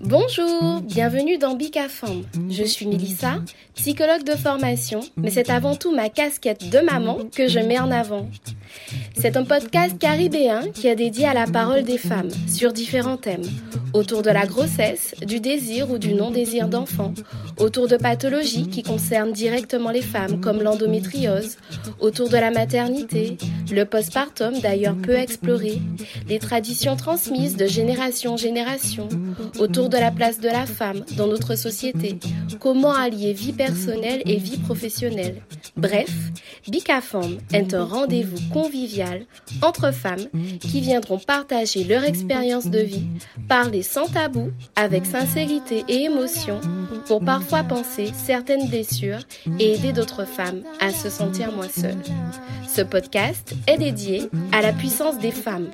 Bonjour, bienvenue dans Bicafam. Je suis Melissa, psychologue de formation, mais c'est avant tout ma casquette de maman que je mets en avant. C'est un podcast caribéen qui est dédié à la parole des femmes sur différents thèmes, autour de la grossesse, du désir ou du non-désir d'enfant, autour de pathologies qui concernent directement les femmes comme l'endométriose, autour de la maternité, le postpartum d'ailleurs peu exploré, les traditions transmises de génération en génération, autour de la place de la femme dans notre société, comment allier vie personnelle et vie professionnelle. Bref, Bicafam est un rendez-vous convivial entre femmes qui viendront partager leur expérience de vie, parler sans tabou, avec sincérité et émotion, pour parfois penser certaines blessures et aider d'autres femmes à se sentir moins seules. Ce podcast est dédié à la puissance des femmes.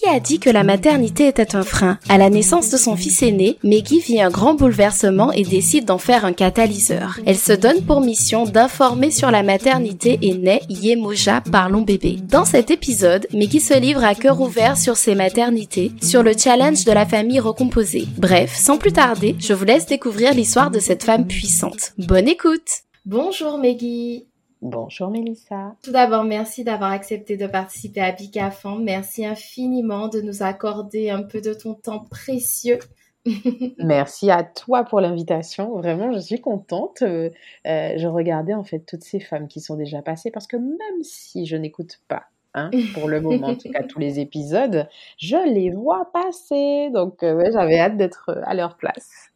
Qui a dit que la maternité était un frein? À la naissance de son fils aîné, Maggie vit un grand bouleversement et décide d'en faire un catalyseur. Elle se donne pour mission d'informer sur la maternité et naît Yemoja Parlons Bébé. Dans cet épisode, Maggie se livre à cœur ouvert sur ses maternités, sur le challenge de la famille recomposée. Bref, sans plus tarder, je vous laisse découvrir l'histoire de cette femme puissante. Bonne écoute Bonjour Maggie Bonjour Mélissa. Tout d'abord, merci d'avoir accepté de participer à Bicafan. Merci infiniment de nous accorder un peu de ton temps précieux. merci à toi pour l'invitation. Vraiment, je suis contente. Euh, euh, je regardais en fait toutes ces femmes qui sont déjà passées parce que même si je n'écoute pas Hein, pour le moment, en tout cas tous les épisodes, je les vois passer. Donc euh, j'avais hâte d'être à leur place.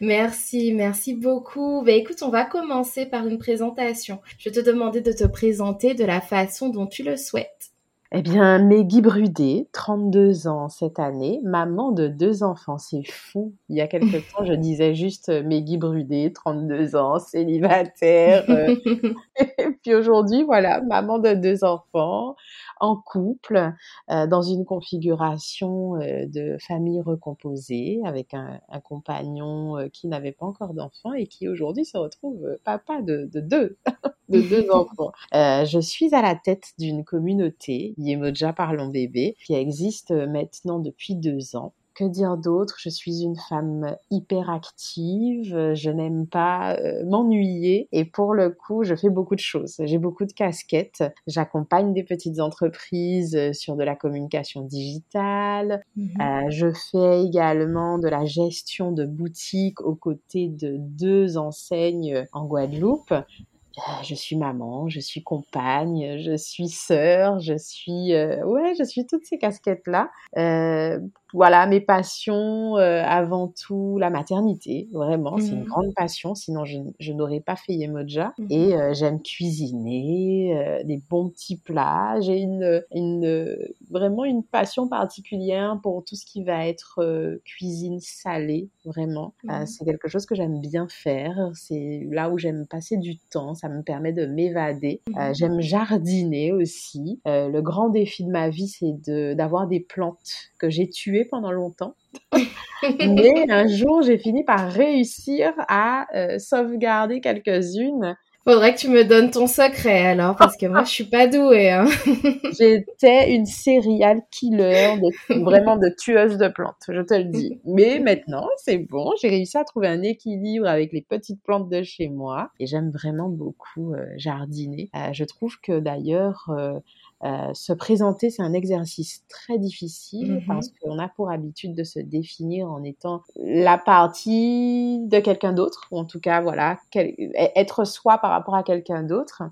Merci, merci beaucoup. Ben, écoute, on va commencer par une présentation. Je te demander de te présenter de la façon dont tu le souhaites. Eh bien, Meggy Brudet, 32 ans cette année, maman de deux enfants, c'est fou. Il y a quelque temps, je disais juste euh, Meggy Brudet, 32 ans, célibataire. Euh. et puis aujourd'hui, voilà, maman de deux enfants, en couple, euh, dans une configuration de famille recomposée, avec un, compagnon qui n'avait pas encore d'enfants et qui aujourd'hui se retrouve papa de, de deux, de deux enfants. je suis à la tête d'une communauté Yemoja Parlons Bébé, qui existe maintenant depuis deux ans. Que dire d'autre? Je suis une femme hyper active, je n'aime pas euh, m'ennuyer et pour le coup, je fais beaucoup de choses. J'ai beaucoup de casquettes. J'accompagne des petites entreprises euh, sur de la communication digitale. Mhm. Euh, je fais également de la gestion de boutiques aux côtés de deux enseignes en Guadeloupe. Euh, je suis maman, je suis compagne, je suis sœur, je suis euh, ouais, je suis toutes ces casquettes là. Euh, voilà, mes passions, euh, avant tout la maternité, vraiment, c'est une mmh. grande passion, sinon je, je n'aurais pas fait Yemoja. Mmh. Et euh, j'aime cuisiner, euh, des bons petits plats. J'ai une, une, vraiment une passion particulière pour tout ce qui va être cuisine salée, vraiment. Mmh. c'est quelque chose que j'aime bien faire, c'est là où j'aime passer du temps, ça me permet de m'évader. j'aime jardiner aussi. le grand défi de ma vie, c'est d'avoir des plantes que j'ai tuées pendant longtemps. Mais un jour, j'ai fini par réussir à euh, sauvegarder quelques-unes. Faudrait que tu me donnes ton secret alors, parce que moi je suis pas douée. Hein. J'étais une serial killer, vraiment de tueuse de plantes, je te le dis. Mais maintenant, c'est bon, j'ai réussi à trouver un équilibre avec les petites plantes de chez moi et j'aime vraiment beaucoup euh, jardiner. Euh, je trouve que d'ailleurs, euh, se présenter, c'est un exercice très difficile mmh parce qu'on a pour habitude de se définir en étant la partie de quelqu'un d'autre, ou en tout cas, voilà, e-, être soi par rapport à quelqu'un d'autre,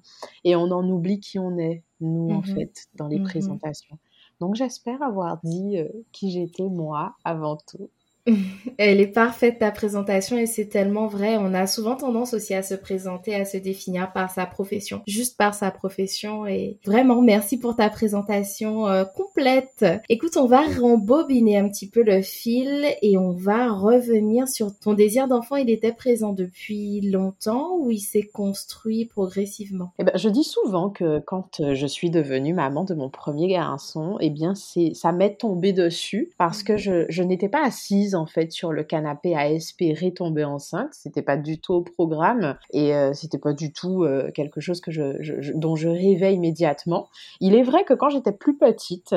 et on en oublie qui on est, nous, en mmh fait, dans les mmh présentations. Donc, j'espère avoir dit euh, qui j'étais moi avant tout. Elle est parfaite ta présentation et c'est tellement vrai. On a souvent tendance aussi à se présenter, à se définir par sa profession, juste par sa profession. Et vraiment, merci pour ta présentation euh, complète. Écoute, on va rembobiner un petit peu le fil et on va revenir sur ton désir d'enfant. Il était présent depuis longtemps ou il s'est construit progressivement? Eh ben, je dis souvent que quand euh, je suis devenue maman de mon premier garçon, eh bien, c'est ça m'est tombé dessus parce que je, je n'étais pas assise en fait sur le canapé à espérer tomber enceinte. C'était pas du tout au programme et euh, c'était pas du tout euh, quelque chose que je, dont je rêvais immédiatement. Il est vrai que quand j'étais plus petite,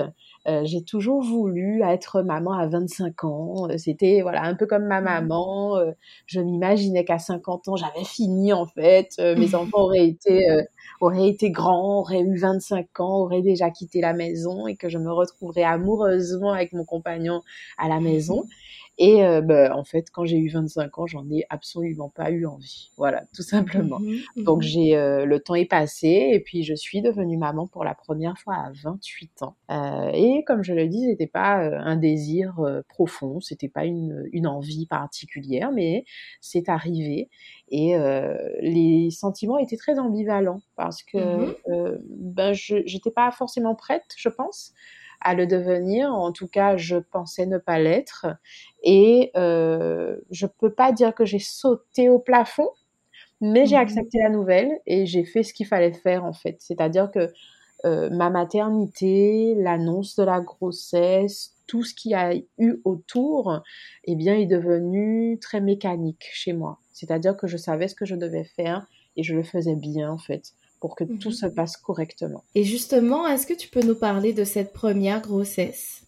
euh, j'ai toujours voulu être maman à 25 ans. C'était voilà un peu comme ma mmh. maman. je m'imaginais qu'à 50 ans, j'avais fini en fait. mes enfants auraient été auraient été grands, auraient eu 25 ans, auraient déjà quitté la maison et que je me retrouverais amoureusement avec mon compagnon à la maison. Et euh, bah, en fait, quand j'ai eu 25 ans, j'en ai absolument pas eu envie. Voilà, tout simplement. Mmh mmh Donc j'ai euh, le temps est passé et puis je suis devenue maman pour la première fois à 28 ans. Euh, et comme je le dis, c'était pas euh, un désir euh, profond, c'était pas une, une envie particulière, mais c'est arrivé. Et les sentiments étaient très ambivalents parce que mmh ben je j'étais pas forcément prête, je pense à le devenir. En tout cas, je pensais ne pas l'être. Et euh, je peux pas dire que j'ai sauté au plafond, mais j'ai mhm. accepté la nouvelle et j'ai fait ce qu'il fallait faire en fait. C'est-à-dire que euh, ma maternité, l'annonce de la grossesse, tout ce qu'il y a eu autour, eh bien, est devenu très mécanique chez moi. C'est-à-dire que je savais ce que je devais faire et je le faisais bien en fait pour que tout mhm. se passe correctement. Et justement, est-ce que tu peux nous parler de cette première grossesse?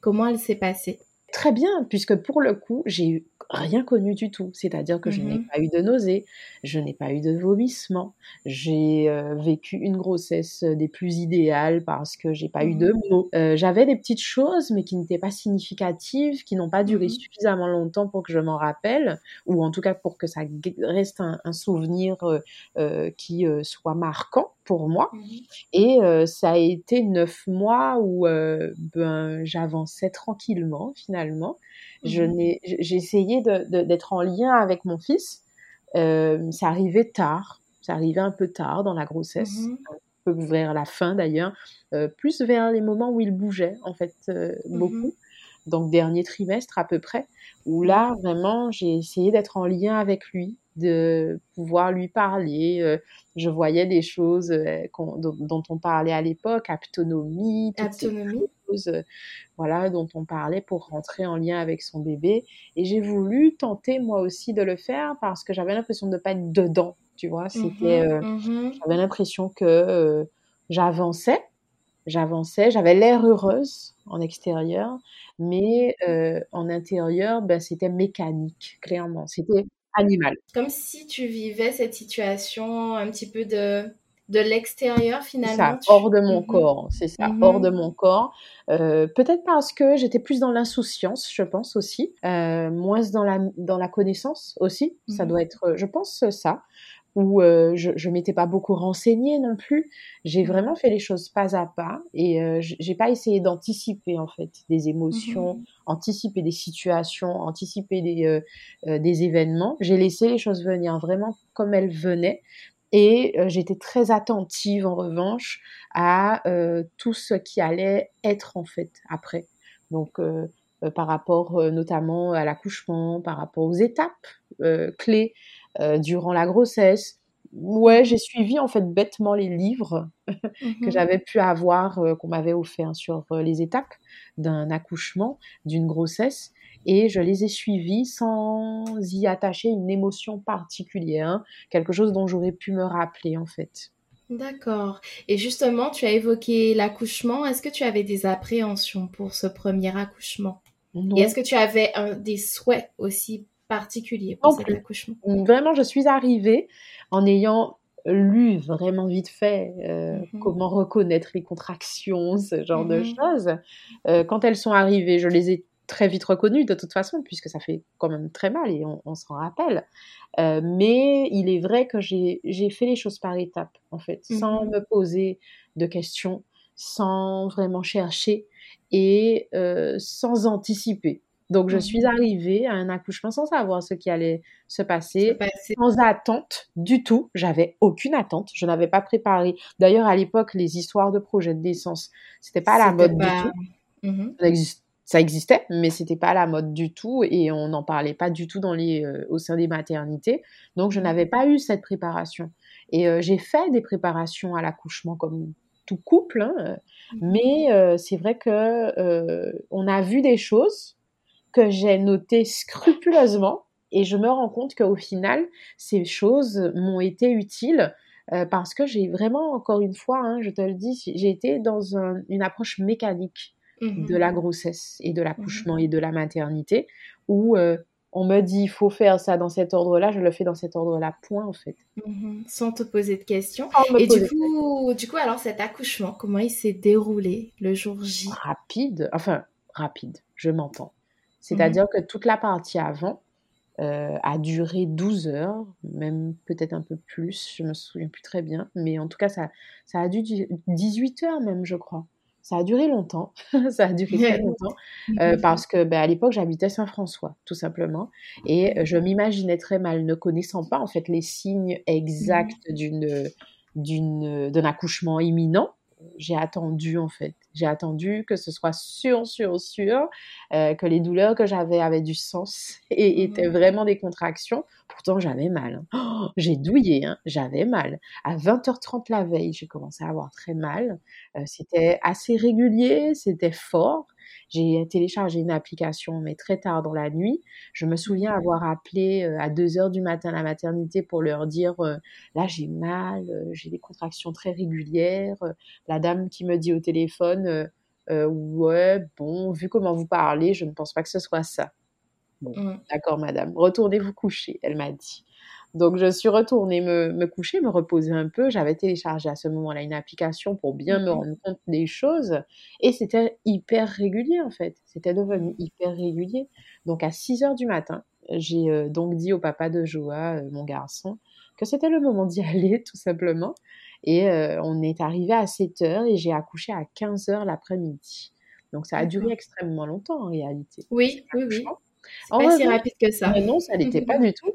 Comment elle s'est passée? Très bien, puisque pour le coup, j'ai eu rien connu du tout. C'est-à-dire que je n'ai mmh pas eu de nausées, je n'ai pas eu de vomissements, j'ai euh, vécu une grossesse des plus idéales parce que j'ai pas eu de mots. Euh, j'avais des petites choses, mais qui n'étaient pas significatives, qui n'ont pas duré mmh suffisamment longtemps pour que je m'en rappelle, ou en tout cas pour que ça reste un, souvenir euh, qui soit marquant pour moi. Et ça a été neuf mois où ben, j'avançais tranquillement finalement. Je mmh n'ai, j'ai essayé d'être en lien avec mon fils. Euh, ça arrivait tard, ça arrivait un peu tard dans la grossesse, mmh un peu vers la fin d'ailleurs, euh, plus vers les moments où il bougeait en fait euh, beaucoup. Donc dernier trimestre à peu près, où là vraiment j'ai essayé d'être en lien avec lui, de pouvoir lui parler. Euh, je voyais des choses euh, dont, on parlait à l'époque, autonomie, choses, euh, voilà, dont on parlait pour rentrer en lien avec son bébé. Et j'ai voulu tenter moi aussi de le faire parce que j'avais l'impression de ne pas être dedans, tu vois. C'était, mmh mmh j'avais l'impression que j'avançais, j'avançais, j'avais l'air heureuse en extérieur, mais en intérieur, ben, c'était mécanique, clairement. C'était animal. Comme si tu vivais cette situation un petit peu de de l'extérieur finalement. Ça, hors de mon corps, c'est ça, hors de mon corps. Euh, peut-être parce que j'étais plus dans l'insouciance, je pense aussi, euh, moins dans la dans la connaissance aussi. Ça mhm. doit être, je pense ça où euh, je, je m'étais pas beaucoup renseignée non plus. J'ai vraiment fait les choses pas à pas et euh, j'ai pas essayé d'anticiper en fait des émotions, mmh anticiper des situations, anticiper des, euh, euh, des événements. J'ai laissé les choses venir vraiment comme elles venaient et euh, j'étais très attentive en revanche à tout ce qui allait être en fait après. Donc par rapport notamment à l'accouchement, par rapport aux étapes clés euh, durant la grossesse. Ouais, j'ai suivi en fait bêtement les livres que mmh j'avais pu avoir, euh, qu'on m'avait offert sur euh, les étapes d'un accouchement, d'une grossesse, et je les ai suivis sans y attacher une émotion particulière, hein. quelque chose dont j'aurais pu me rappeler en fait. D'accord. Et justement, tu as évoqué l'accouchement. Est-ce que tu avais des appréhensions pour ce premier accouchement? Et est-ce que tu avais des souhaits aussi particulier pour cet accouchement Vraiment, je suis arrivée en ayant lu vraiment vite fait euh, mhm. comment reconnaître les contractions, ce genre de mhm. choses. Euh, quand elles sont arrivées, je les ai très vite reconnues de toute façon, puisque ça fait quand même très mal et on, s'en rappelle. Euh, mais il est vrai que j'ai fait les choses par étapes, en fait, sans mhm. me poser de questions, sans vraiment chercher et sans anticiper. Donc, je suis mmh. arrivée à un accouchement sans savoir ce qui allait se passer, sans attente du tout. J'avais aucune attente. Je n'avais pas préparé. D'ailleurs, à l'époque, les histoires de projets de naissance, c'était pas à la mode du tout. Mmh ça, existait, mais c'était pas à la mode du tout et on n'en parlait pas du tout dans les, euh, au sein des maternités. Donc, je mmh. n'avais pas eu cette préparation. Et euh, j'ai fait des préparations à l'accouchement comme tout couple, hein, mais euh, c'est vrai que on a vu des choses que j'ai notées scrupuleusement et je me rends compte qu'au final, ces choses m'ont été utiles euh, parce que j'ai vraiment, encore une fois, hein, je te le dis, j'ai été dans une approche mécanique mmh de la grossesse et de l'accouchement mmh et de la maternité où euh, on me dit il faut faire ça dans cet ordre-là, je le fais dans cet ordre-là, point en fait. Mmh Sans te poser de questions. Et du coup, du coup, alors cet accouchement, comment il s'est déroulé le jour J? Rapide, enfin rapide, je m'entends. C'est-à-dire que toute la partie avant, euh, a duré 12 heures, même peut-être un peu plus, je me souviens plus très bien, mais en tout cas, ça, ça a dû 18 heures même, je crois. Ça a duré longtemps, ça a duré très longtemps, euh, parce que ben, à l'époque j'habitais Saint-François, tout simplement, et je m'imaginais très mal, ne connaissant pas en fait les signes exacts d'une d'une d'un accouchement imminent, j'ai attendu en fait. J'ai attendu que ce soit sûr, sûr, sûr, euh, que les douleurs que j'avais avaient du sens et mmh étaient vraiment des contractions. Pourtant, j'avais mal. Hein. Oh, j'ai douillé, hein. j'avais mal. À 20h30 la veille, j'ai commencé à avoir très mal. Euh, c'était assez régulier, c'était fort. J'ai téléchargé une application, mais très tard dans la nuit. Je me souviens avoir appelé euh, à 2 heures du matin la maternité pour leur dire euh, là j'ai mal, euh, j'ai des contractions très régulières. La dame qui me dit au téléphone ouais bon vu comment vous parlez, je ne pense pas que ce soit ça. Bon, mmh. d'accord madame, retournez vous coucher, elle m'a dit. Donc, je suis retournée me, coucher, me reposer un peu. J'avais téléchargé à ce moment-là une application pour bien me rendre compte des choses. Et c'était hyper régulier, en fait. C'était devenu hyper régulier. Donc, à 6 heures du matin, j'ai euh, donc dit au papa de Joa, euh, mon garçon, que c'était le moment d'y aller, tout simplement. Et euh, on est arrivé à 7 heures et j'ai accouché à 15 heures l'après-midi. Donc, ça a duré extrêmement longtemps, en réalité. Oui, oui, oui. pas si rapide que ça. non, ça n'était pas du tout.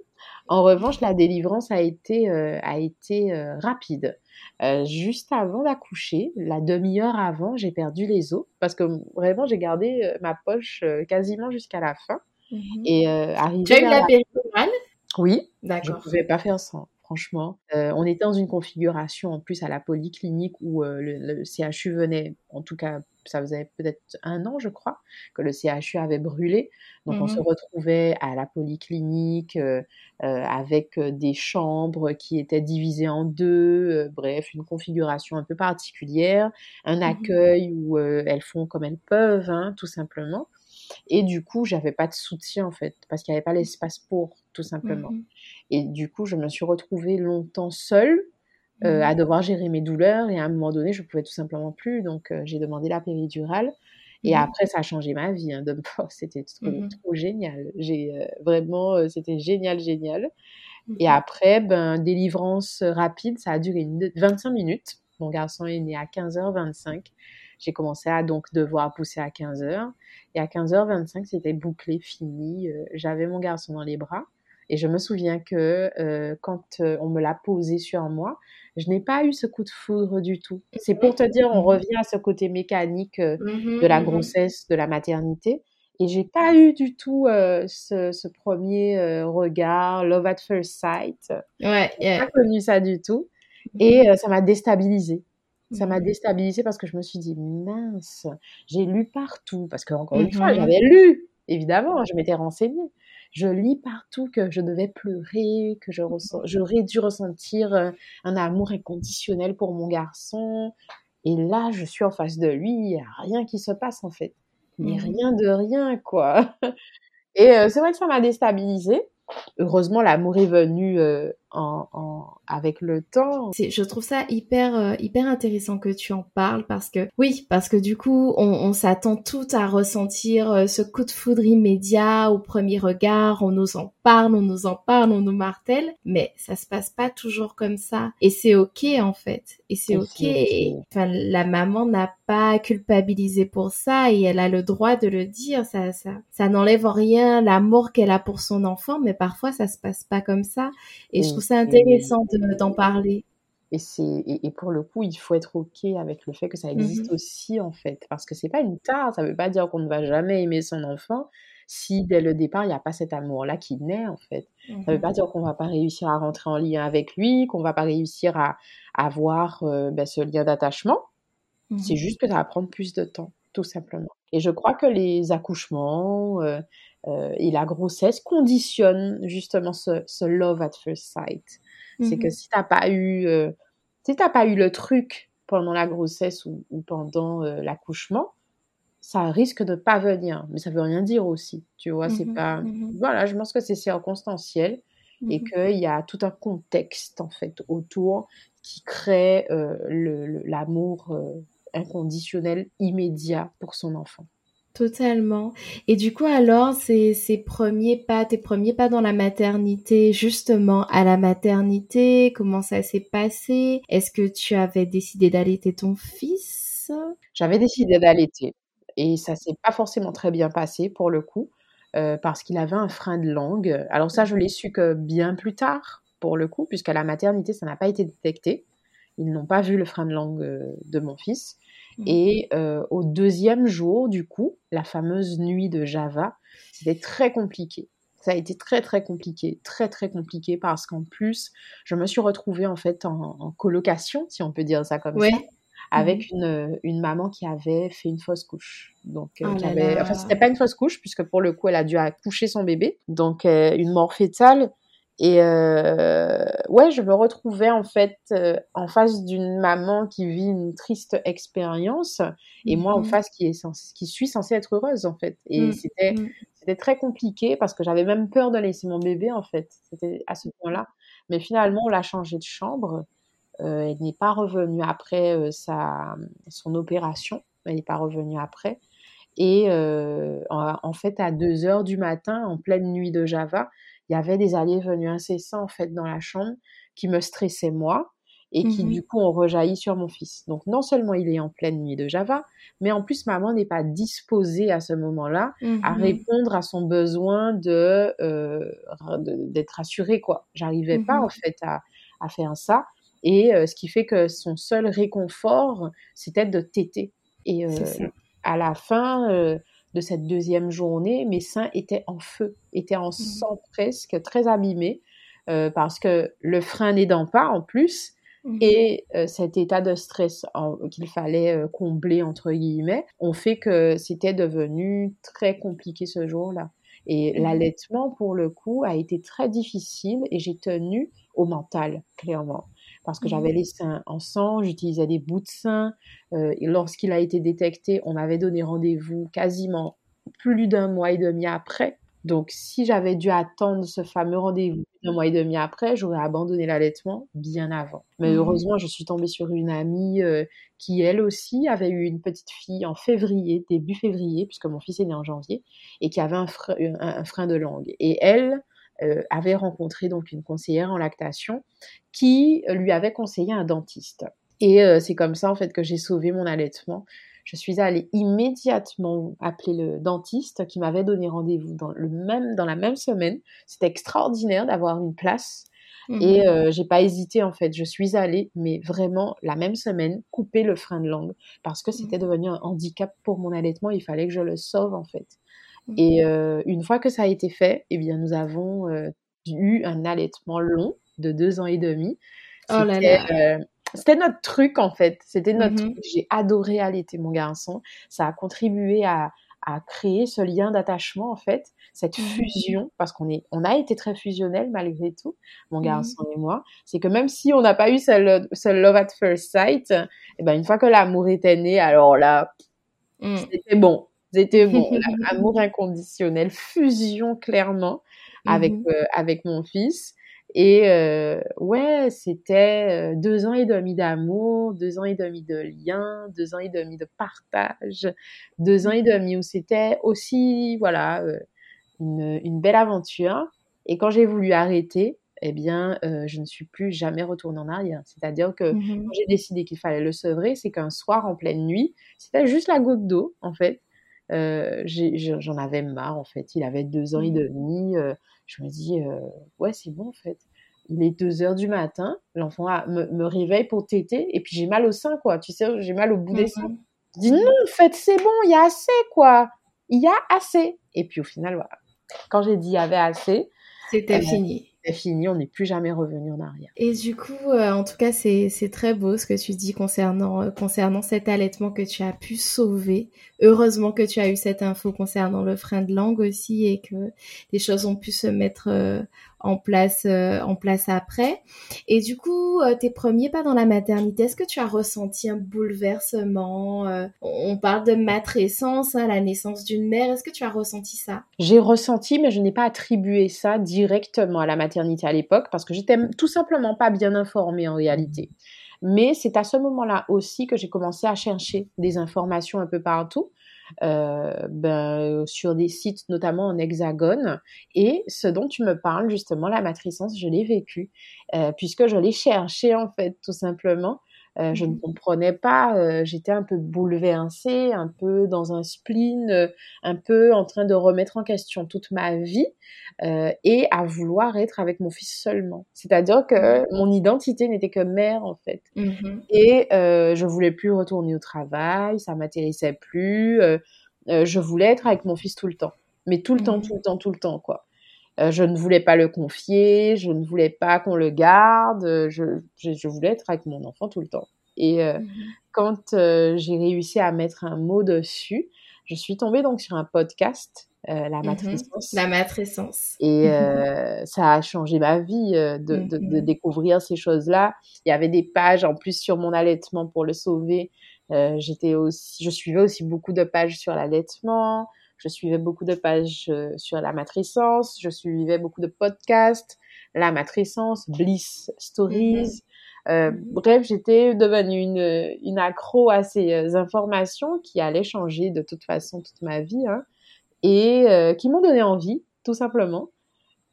En revanche, la délivrance a été, euh, a été euh, rapide. Euh, juste avant d'accoucher, la demi-heure avant, j'ai perdu les os parce que vraiment, j'ai gardé ma poche quasiment jusqu'à la fin. Mhm. Et arrivé tu as eu la, péridurale? Oui, d'accord. Je ne pouvais pas faire sans franchement. on était dans une configuration en plus à la polyclinique où le, CHU venait, en tout cas ça faisait peut-être un an, je crois, que le CHU avait brûlé. Donc, on se mmh retrouvait à la polyclinique euh, euh, avec euh, des chambres qui étaient divisées en deux, bref, une configuration un peu particulière, un mmh accueil où elles font comme elles peuvent, hein, tout simplement. Et du coup, j'avais pas de soutien en fait, parce qu'il n'y avait pas l'espace pour, tout simplement. Mmh Et du coup, je me suis retrouvée longtemps seule euh, à mmh. devoir gérer mes douleurs et à un moment donné, je pouvais tout simplement plus. Donc, euh, j'ai demandé la péridurale. Et mmh. après, ça a changé ma vie. Hein, c'était trop, mmh trop, génial. J'ai euh, vraiment, c'était génial, génial. Et après, ben, délivrance rapide, ça a duré 25 minutes. Mon garçon est né à 15h25. J'ai commencé à donc devoir pousser à 15h. Et à 15h25, c'était bouclé, fini. J'avais mon garçon dans les bras. Et je me souviens que quand on me l'a posé sur moi, je n'ai pas eu ce coup de foudre du tout. C'est pour te dire, on revient à ce côté mécanique euh, mmh de la mmh grossesse, de la maternité. Et j'ai pas eu du tout euh, ce, premier euh, regard, love at first sight. Ouais, j'ai pas connu ça du tout. Et ça m'a déstabilisée. Ça m'a déstabilisée parce que je me suis dit, mince, j'ai lu partout. Parce que, encore une fois, j'avais lu, évidemment, je m'étais renseignée je lis partout que je devais pleurer, que je j'aurais dû ressentir euh, un amour inconditionnel pour mon garçon. Et là, je suis en face de lui, il n'y a rien qui se passe en fait. Mais mmh rien de rien, quoi. Et euh, c'est vrai que ça m'a déstabilisée. Heureusement, l'amour est venu euh, en, avec le temps. Je trouve ça hyper euh, hyper intéressant que tu en parles parce que oui parce que du coup on, on s'attend tout à ressentir euh, ce coup de foudre immédiat au premier regard, on nous en parle, on nous en parle, on nous martèle, mais ça se passe pas toujours comme ça et c'est ok en fait et c'est ok. Enfin la maman n'a pas culpabilisé pour ça et elle a le droit de le dire. Ça ça ça n'enlève rien l'amour qu'elle a pour son enfant, mais parfois ça se passe pas comme ça et je trouve c'est intéressant d'en parler. Et, c'est, et, pour le coup, il faut être OK avec le fait que ça existe mmh aussi, en fait. Parce que c'est pas une tare, ça veut pas dire qu'on ne va jamais aimer son enfant si dès le départ, il n'y a pas cet amour-là qui naît, en fait. Ça veut pas mmh dire qu'on va pas réussir à rentrer en lien avec lui, qu'on va pas réussir à, avoir euh, ben, ce lien d'attachement. C'est mmh juste que ça va prendre plus de temps, tout simplement. Et je crois que les accouchements euh, et la grossesse conditionnent justement ce, love at first sight. C'est que mhm. si t'as pas eu, euh, si t'as pas eu le truc pendant la grossesse ou, pendant l'accouchement, ça risque de pas venir. Mais ça veut rien dire aussi, tu vois. C'est mhm. pas, mhm. voilà, je pense que c'est circonstanciel et qu'il y a tout un contexte en fait autour qui crée l'amour inconditionnel, immédiat pour son enfant. Totalement. Et du coup, alors, ces, premiers pas, tes premiers pas dans la maternité, justement, à la maternité, comment ça s'est passé? Est-ce que tu avais décidé d'allaiter ton fils? J'avais décidé d'allaiter. Et ça s'est pas forcément très bien passé, pour le coup, euh, parce qu'il avait un frein de langue. Alors ça, je l'ai su que bien plus tard, pour le coup, puisqu'à la maternité, ça n'a pas été détecté. Ils n'ont pas vu le frein de langue euh, de mon fils. Mmh. Et euh, au deuxième jour, du coup, la fameuse nuit de Java, c'était très compliqué. Ça a été très très compliqué, très très compliqué parce qu'en plus, je me suis retrouvée en fait en, colocation, si on peut dire ça comme ça, avec mmh. une, une, maman qui avait fait une fausse couche. Donc, euh, oh avait... enfin, c'était pas une fausse couche puisque pour le coup, elle a dû accoucher son bébé, donc euh, une mort fétale. Et euh, ouais, je me retrouvais en fait euh, en face d'une maman qui vit une triste expérience et moi en mhm. face qui est qui suis censée être heureuse en fait. Et mm, c'était mm. c'était très compliqué parce que j'avais même peur de laisser mon bébé en fait. C'était à ce point-là. Mais finalement, on l'a changé de chambre. Euh, elle n'est pas revenue après euh, sa son opération. Elle n'est pas revenue après. Et euh, en, en, fait, à 2 heures du matin, en pleine nuit de Java, il y avait des allées venues incessants en fait dans la chambre qui me stressaient moi et qui mmh du coup ont rejailli sur mon fils. Donc non seulement il est en pleine nuit de Java, mais en plus maman n'est pas disposée à ce moment-là à mmh répondre à son besoin de euh, d'être rassurée quoi. J'arrivais pas mmh en fait à, à faire ça. Et euh, ce qui fait que son seul réconfort c'était de téter. Et euh, à la fin euh, de cette deuxième journée, mes seins étaient en feu, étaient en mmh. sang presque, très abîmés, euh, parce que le frein n'aidant pas en plus, mmh. et euh, cet état de stress qu'il fallait euh, combler, entre guillemets, ont fait que c'était devenu très compliqué ce jour-là. Et mmh. l'allaitement, pour le coup, a été très difficile et j'ai tenu au mental, clairement parce que j'avais mmh. les seins en sang, j'utilisais des bouts de seins. Euh, et lorsqu'il a été détecté, on m'avait donné rendez-vous quasiment plus d'un mois et demi après. Donc, si j'avais dû attendre ce fameux rendez-vous un mois et demi après, j'aurais abandonné l'allaitement bien avant. Mais mmh. heureusement, je suis tombée sur une amie euh, qui, elle aussi, avait eu une petite fille en février, début février, puisque mon fils est né en janvier, et qui avait un, un frein de langue. Et elle, euh, avait rencontré donc une conseillère en lactation qui lui avait conseillé un dentiste. Et euh, c'est comme ça en fait que j'ai sauvé mon allaitement. Je suis allée immédiatement appeler le dentiste qui m'avait donné rendez-vous dans le même dans la même semaine. C'était extraordinaire d'avoir une place. Mmh Et euh, j'ai pas hésité en fait, je suis allée, mais vraiment la même semaine, couper le frein de langue parce que c'était mmh. devenu un handicap pour mon allaitement. Il fallait que je le sauve en fait. Et euh, une fois que ça a été fait, eh bien, nous avons euh, eu un allaitement long de deux ans et demi. Oh là là. Euh, c'était notre truc en fait. C'était notre mmh truc. J'ai adoré allaiter mon garçon. Ça a contribué à, à créer ce lien d'attachement en fait, cette mmh fusion parce qu'on est, on a été très fusionnels malgré tout, mon mmh garçon et moi. C'est que même si on n'a pas eu ce, ce, love at first sight, eh ben une fois que l'amour était né, alors là, c'était bon. C'était bon, amour inconditionnel, fusion clairement avec mmh euh, avec mon fils. Et euh, ouais, c'était euh, deux ans et demi d'amour, deux ans et demi de lien, deux ans et demi de partage, deux ans et demi où c'était aussi voilà une, une, belle aventure. Et quand j'ai voulu arrêter, eh bien, je ne suis plus jamais retournée en arrière. C'est-à-dire que mmh quand j'ai décidé qu'il fallait le sevrer, c'est qu'un soir en pleine nuit, c'était juste la goutte d'eau en fait. Euh, j'en avais marre en fait. Il avait deux ans et mmh. demi. Euh, je me dis, euh, ouais, c'est bon en fait. Il est deux heures du matin, l'enfant me, me, réveille pour téter et puis j'ai mal au sein quoi. Tu sais, j'ai mal au bout des mmh seins. Je dis non, en fait, c'est bon, il y a assez quoi. Il y a assez. Et puis au final, voilà. Quand j'ai dit il y avait assez, c'était fini. Fini, on n'est plus jamais revenu en arrière. Et du coup, euh, en tout cas, c'est très beau ce que tu dis concernant, euh, concernant cet allaitement que tu as pu sauver. Heureusement que tu as eu cette info concernant le frein de langue aussi et que les choses ont pu se mettre euh, en place euh, en place après. Et du coup, euh, tes premiers pas dans la maternité, est-ce que tu as ressenti un bouleversement euh, On parle de matrescence, hein, la naissance d'une mère. Est-ce que tu as ressenti ça? J'ai ressenti, mais je n'ai pas attribué ça directement à la maternité à l'époque parce que j'étais tout simplement pas bien informée en réalité. Mais c'est à ce moment-là aussi que j'ai commencé à chercher des informations un peu partout ben, sur des sites notamment en hexagone. Et ce dont tu me parles, justement, la matrescence, je l'ai vécu, euh, puisque je l'ai cherché, en fait, tout simplement. Euh, je ne mmh comprenais pas, euh, j'étais un peu bouleversée, un peu dans un spleen, euh, un peu en train de remettre en question toute ma vie et à vouloir être avec mon fils seulement. C'est-à-dire que mmh. mon identité n'était que mère en fait. Mmh et je voulais plus retourner au travail, ça m'intéressait plus. je voulais être avec mon fils tout le temps, mais tout le temps, tout le temps, tout le temps quoi. Je ne voulais pas le confier, je ne voulais pas qu'on le garde, je, je, voulais être avec mon enfant tout le temps. Et euh, mmh quand euh, j'ai réussi à mettre un mot dessus, je suis tombée donc sur un podcast, euh, La mmh matrescence. La matrescence. Et ça a changé ma vie de, de, de, mmh découvrir ces choses-là. Il y avait des pages en plus sur mon allaitement pour le sauver. j'étais aussi, je suivais aussi beaucoup de pages sur l'allaitement. Je suivais beaucoup de pages sur la matrescence. Je suivais beaucoup de podcasts. La matrescence, Bliss Stories. Euh, bref, j'étais devenue une, une accro à ces euh, informations qui allaient changer de toute façon toute ma vie hein, et euh, qui m'ont donné envie, tout simplement,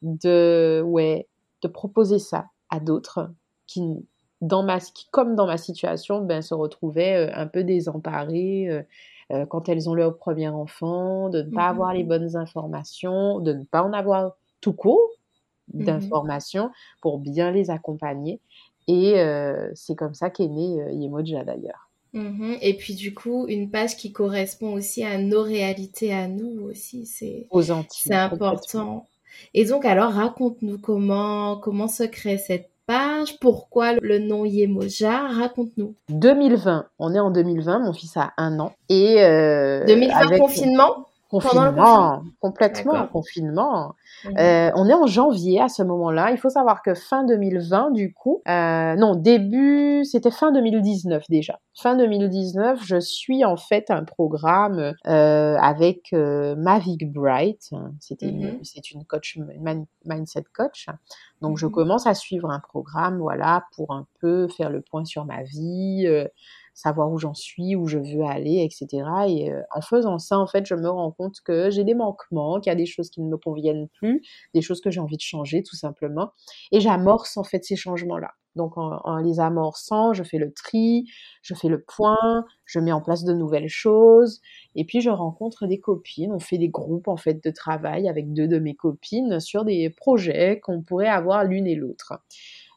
de, ouais, de proposer ça à d'autres qui, dans ma, qui, comme dans ma situation, ben, se retrouvaient un peu désemparées quand elles ont leur premier enfant, de ne pas avoir les bonnes informations, de ne pas en avoir tout court mmh d'informations pour bien les accompagner. Et euh, c'est comme ça qu'est né euh, Yemoja d'ailleurs. Mhm. Et puis du coup, une page qui correspond aussi à nos réalités, à nous aussi, c'est aux Antilles. C'est important. Et donc alors, raconte-nous comment comment se crée cette pourquoi le nom Yemoja, raconte-nous. 2020, on est en 2020, mon fils a un an et euh, 2020 avec... confinement? Confinement, complètement confinement. Mhm. Euh, on est en janvier à ce moment-là. Il faut savoir que fin 2020, du coup, euh, non, début, c'était fin 2019 déjà. Fin 2019, je suis en fait un programme euh, avec Mavic Bright. C'était, mhm. c'est une coach, mindset coach. Donc, je mhm. commence à suivre un programme, voilà, pour un peu faire le point sur ma vie savoir où j'en suis, où je veux aller, etc. Et euh, en faisant ça, en fait, je me rends compte que j'ai des manquements, qu'il y a des choses qui ne me conviennent plus, des choses que j'ai envie de changer, tout simplement. Et j'amorce en fait ces changements-là. Donc en, en, les amorçant, je fais le tri, je fais le point, je mets en place de nouvelles choses, et puis je rencontre des copines. On fait des groupes en fait de travail avec deux de mes copines sur des projets qu'on pourrait avoir l'une et l'autre.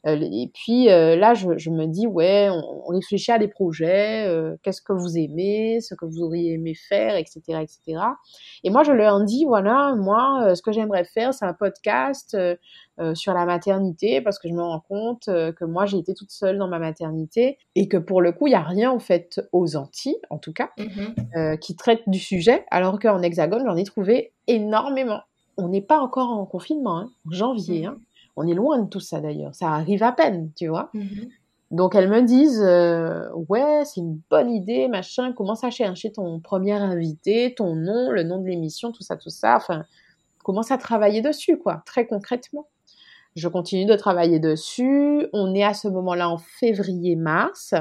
Euh, et puis euh, là, je, me dis, ouais, on, réfléchit à des projets, euh, qu'est-ce que vous aimez, ce que vous auriez aimé faire, etc., etc. Et moi, je leur dis, voilà, moi, ce que j'aimerais faire, c'est un podcast sur la maternité, parce que je me rends compte que moi, j'ai été toute seule dans ma maternité, et que pour le coup, il n'y a rien, en fait, aux Antilles, en tout cas, mmh qui traite du sujet, alors qu'en Hexagone, j'en ai trouvé énormément. On n'est pas encore en confinement, hein, en janvier, mmh hein. On est loin de tout ça d'ailleurs. Ça arrive à peine, tu vois. Mhm. Donc elles me disent euh, ouais c'est une bonne idée machin commence à chercher ton premier invité ton nom le nom de l'émission tout ça tout ça enfin commence à travailler dessus quoi très concrètement je continue de travailler dessus on est à ce moment-là en février mars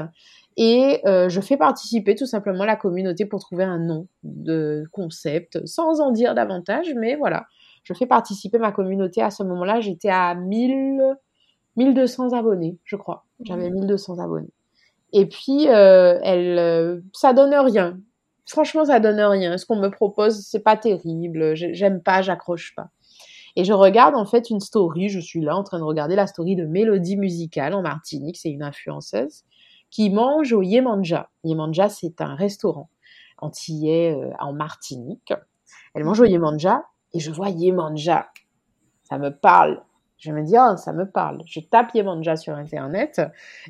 et euh, je fais participer tout simplement la communauté pour trouver un nom de concept sans en dire davantage mais voilà je fais participer ma communauté. À ce moment-là, j'étais à 1000, 1200 abonnés, je crois. J'avais 1200 mmh. abonnés. Et puis, euh, elle, euh, ça donne rien. Franchement, ça donne rien. Ce qu'on me propose, c'est pas terrible. J'aime pas, j'accroche pas. Et je regarde en fait une story. Je suis là en train de regarder la story de Mélodie Musicale en Martinique. C'est une influenceuse qui mange au Yemanja. Yemanja, c'est un restaurant antillais euh, en Martinique. Elle mange au Yemanja et je vois Yemanja. Ça me parle Je me dis, oh, ça me parle. Je tape Yemanja sur Internet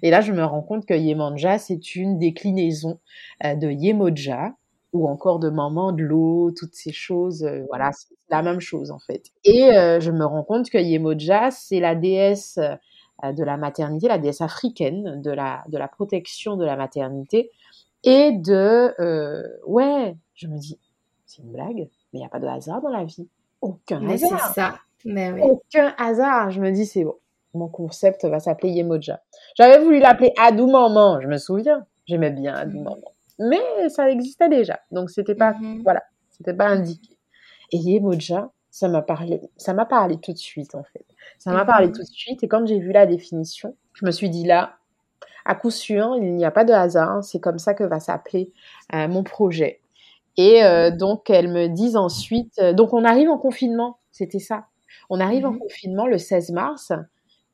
et là, je me rends compte que Yemanja, c'est une déclinaison euh, de Yemoja ou encore de Maman de l'eau, toutes ces choses. Euh, voilà, c'est la même chose en fait. Et euh, je me rends compte que Yemoja, c'est la déesse de la maternité, la déesse africaine de la, de la protection de la maternité et de... ouais, je me dis, c'est une blague, mais il n'y a pas de hasard dans la vie. Aucun mais hasard. c'est ça. Mais oui. Aucun hasard. Je me dis, c'est bon. Mon concept va s'appeler Yemoja. J'avais voulu l'appeler Adou Maman, je me souviens. J'aimais bien Adou Maman. Mais ça existait déjà. Donc, c'était pas, Mhm. voilà, c'était pas indiqué. Et Yemoja, ça m'a parlé, ça m'a parlé tout de suite, en fait. Ça m'a Mhm. parlé tout de suite. Et quand j'ai vu la définition, je me suis dit là, à coup sûr, il n'y a pas de hasard. C'est comme ça que va s'appeler euh, mon projet. Et euh, donc, elles me disent ensuite, euh, donc on arrive en confinement, c'était ça. On arrive en Mhm. confinement le 16 mars